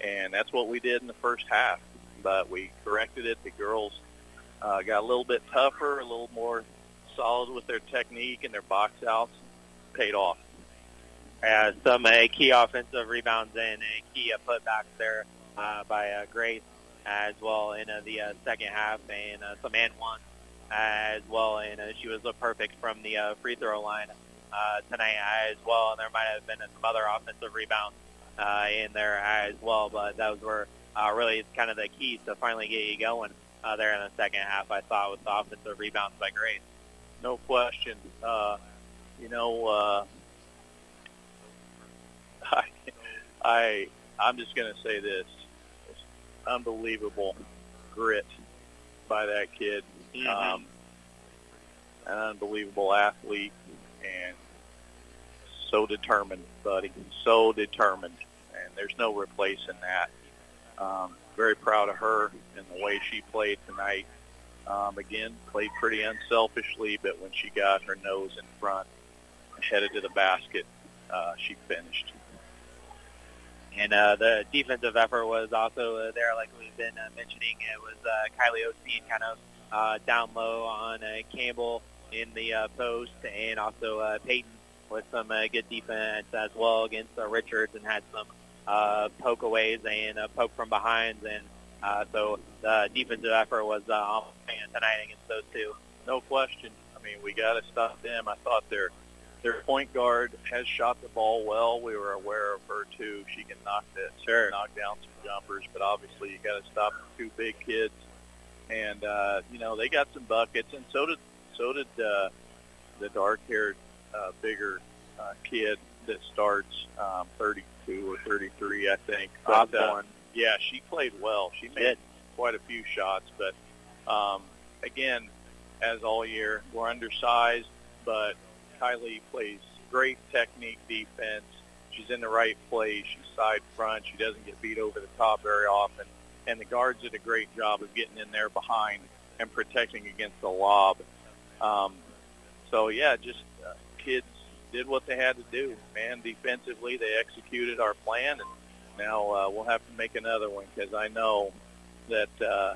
And that's what we did in the first half. But we corrected it. The girls uh, got a little bit tougher, a little more solid with their technique and their box outs. Paid off. Uh, some uh, key offensive rebounds and uh, key uh, putbacks there uh, by uh, Grace as well in uh, the uh, second half, and uh, some and one as well. And uh, she was perfect from the uh, free throw line uh, tonight as well. And there might have been some other offensive rebounds in there as well, but those were really kind of the keys to finally get you going there in the second half. I thought with the offensive rebounds by Grace. No question. You know, I, I, I'm just going to say this: unbelievable grit by that kid. Mhm. Um, an unbelievable athlete, and so determined, buddy. So determined, and there's no replacing that. Um, very proud of her and the way she played tonight. Um, again, played pretty unselfishly, but when she got her nose in front headed to the basket, uh, she finished. And uh, the defensive effort was also uh, there, like we've been uh, mentioning. It was uh, Kylie Osteen kind of uh, down low on uh, Campbell in the uh, post, and also uh, Peyton with some uh, good defense as well against uh, Richards, and had some uh, pokeaways and uh, poke from behind. And uh, so the defensive effort was uh, on tonight against those two. No question. I mean, we got to stop them. I thought their their point guard has shot the ball well. We were aware of her too. She can knock that, sure. knock down some jumpers, but obviously you got to stop the two big kids. And uh, you know they got some buckets, and so did so did uh, the dark-haired, uh, bigger uh, kid that starts um, 32 or 33, I think. But, uh, yeah, she played well. She made quite a few shots, but um, again, as all year, we're undersized, but Kylie plays great technique defense. She's in the right place. She's side front. She doesn't get beat over the top very often. And the guards did a great job of getting in there behind and protecting against the lob. Um, so, yeah, just uh, kids did what they had to do. Man, defensively, they executed our plan, and now uh, we'll have to make another one because I know that, uh,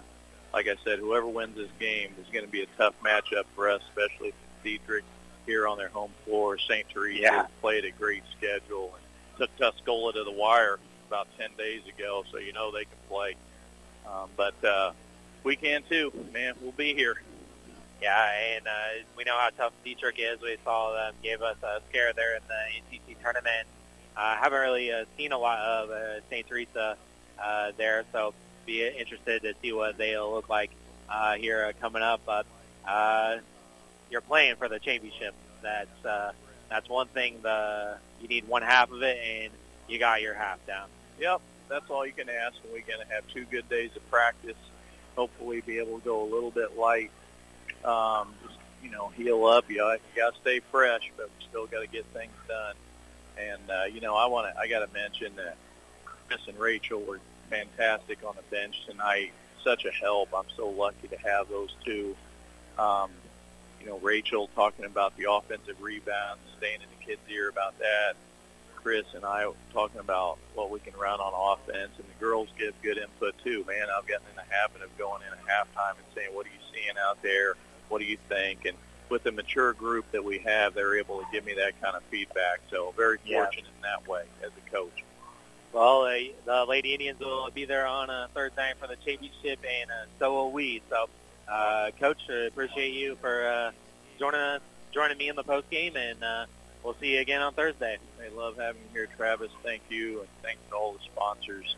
like I said, whoever wins this game is going to be a tough matchup for us, especially if Dieterich here on their home floor. St. Teresa Yeah. played a great schedule and took Tuscola to the wire about 10 days ago, so you know they can play. Um, but uh, we can too, man. We'll be here. Yeah, and uh, we know how tough Dieterich is. We saw them gave us a scare there in the NCC tournament. Uh, haven't really uh, seen a lot of uh, St. Teresa uh, there, so be interested to see what they'll look like uh, here uh, coming up. But uh, you're playing for the championship. That's uh, that's one thing. The you need one half of it, and you got your half down. Yep, that's all you can ask. And we're going to have two good days of practice. Hopefully, be able to go a little bit light. Um, just you know, heal up. You, you got to stay fresh, but we still got to get things done. And uh, you know, I want to. I got to mention that Chris and Rachel were fantastic on the bench tonight. Such a help. I'm so lucky to have those two. Um, you know, Rachel talking about the offensive rebounds, staying in the kids' ear about that. Chris and I talking about what we can run on offense, and the girls give good input too. Man, I've gotten in the habit of going in at halftime and saying, "What are you seeing out there? What do you think?" And with the mature group that we have, they're able to give me that kind of feedback. So very Yeah. fortunate in that way as a coach. Well, uh, the Lady Indians will be there on uh, Thursday for the championship, and uh, so will we. So, uh, Coach, uh, appreciate you for uh, joining us, joining me in the post game, and uh, we'll see you again on Thursday. I love having you here, Travis. Thank you, and thanks to all the sponsors.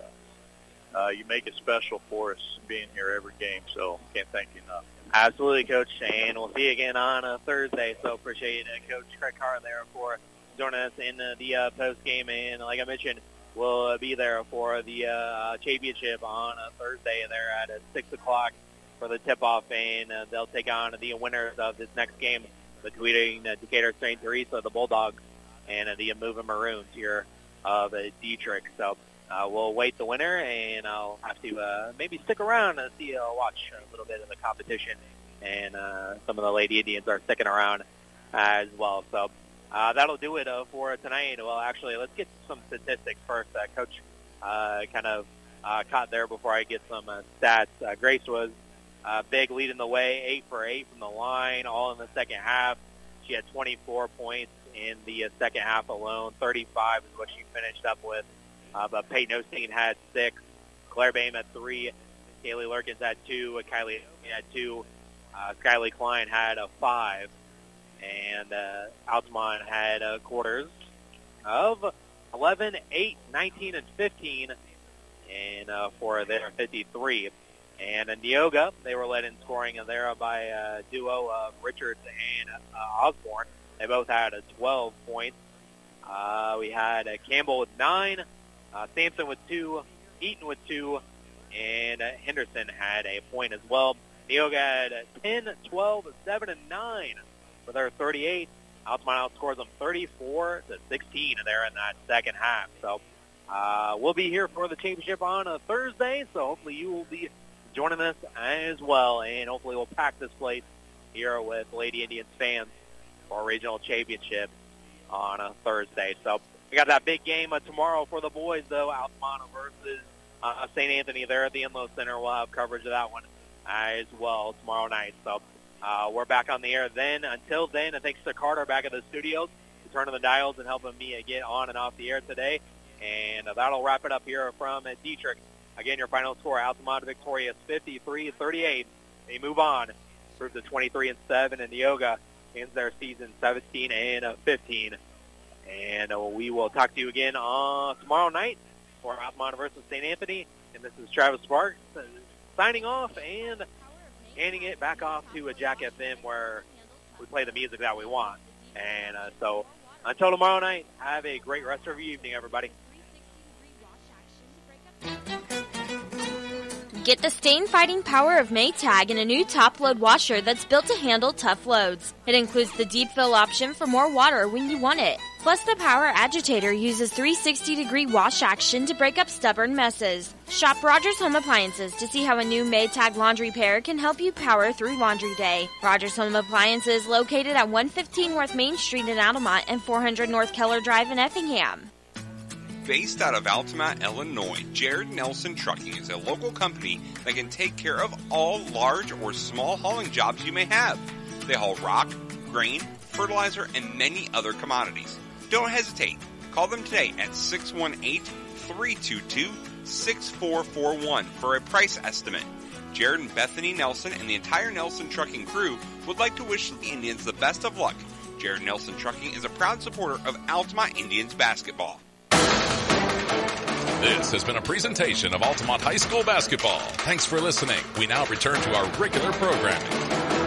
Uh, you make it special for us being here every game, so can't thank you enough. Absolutely, Coach, and we'll see you again on uh, Thursday. So appreciate uh, Coach Craig Carr there for joining us in uh, the uh, post game, and like I mentioned, we'll uh, be there for the uh, championship on uh, Thursday. There at uh, six o'clock for the tip-off, and uh, they'll take on the winners of this next game between uh, Decatur St. Teresa, the Bulldogs, and uh, the Moving Maroons here of uh, Dieterich. So uh, we'll wait the winner, and I'll have to uh, maybe stick around and see, uh, watch a little bit of the competition. And uh, some of the Lady Indians are sticking around as well. So uh, that'll do it uh, for tonight. Well, actually, let's get some statistics first. Uh, Coach uh, kind of uh, caught there before I get some uh, stats. Uh, Grace was uh, big leading the way, eight for eight from the line, all in the second half. She had 24 points in the uh, second half alone. 35 is what she finished up with. Uh, but Peyton Osteen had six. Claire Bame had three. Kaylee Lurkins had two. Kylie had two. Uh, Skyly Klein had a five. And uh, Altamont had uh, quarters of 11, 8, 19, and 15. And uh, for their 53. And in Neoga, they were led in scoring there by a duo of Richards and uh, Osborne. They both had a 12 points. Uh, we had uh, Campbell with nine, uh, Sampson with two, Eaton with two, and uh, Henderson had a point as well. Neoga had uh, 10, 12, 7, and 9 for their 38. Altamont outscores them 34 to 16 there in that second half. So uh, we'll be here for the championship on a Thursday, so hopefully you will be joining us as well, and hopefully we'll pack this place here with Lady Indians fans for a regional championship on a Thursday. So we got that big game uh, tomorrow for the boys, though, Altamont versus uh, St. Anthony there at the Inlow Center. We'll have coverage of that one as well tomorrow night. So uh, we're back on the air then. Until then, thanks to Carter back at the studios for turning the dials and helping me get on and off the air today. And uh, that'll wrap it up here from uh, Dieterich. Again, your final score, Altamont victorious 53-38. They move on, proves to 23 and 7, and the Neoga ends their season 17 and uh, 15. And uh, we will talk to you again uh, tomorrow night for Altamont versus St. Anthony. And this is Travis Sparks uh, signing off and handing it back off to a Jack FM where we play the music that we want. And uh, so until tomorrow night, have a great rest of your evening, everybody. Get the stain fighting power of Maytag in a new top load washer that's built to handle tough loads. It includes the deep fill option for more water when you want it. Plus, the power agitator uses 360 degree wash action to break up stubborn messes. Shop Rogers Home Appliances to see how a new Maytag laundry pair can help you power through laundry day. Rogers Home Appliances located at 115 North Main Street in Altamont and 400 North Keller Drive in Effingham. Based out of Altamont, Illinois, Jared Nelson Trucking is a local company that can take care of all large or small hauling jobs you may have. They haul rock, grain, fertilizer, and many other commodities. Don't hesitate. Call them today at 618 322 6441 for a price estimate. Jared and Bethany Nelson and the entire Nelson Trucking crew would like to wish the Indians the best of luck. Jared Nelson Trucking is a proud supporter of Altamont Indians basketball. This has been a presentation of Altamont High School basketball. Thanks for listening. We now return to our regular programming.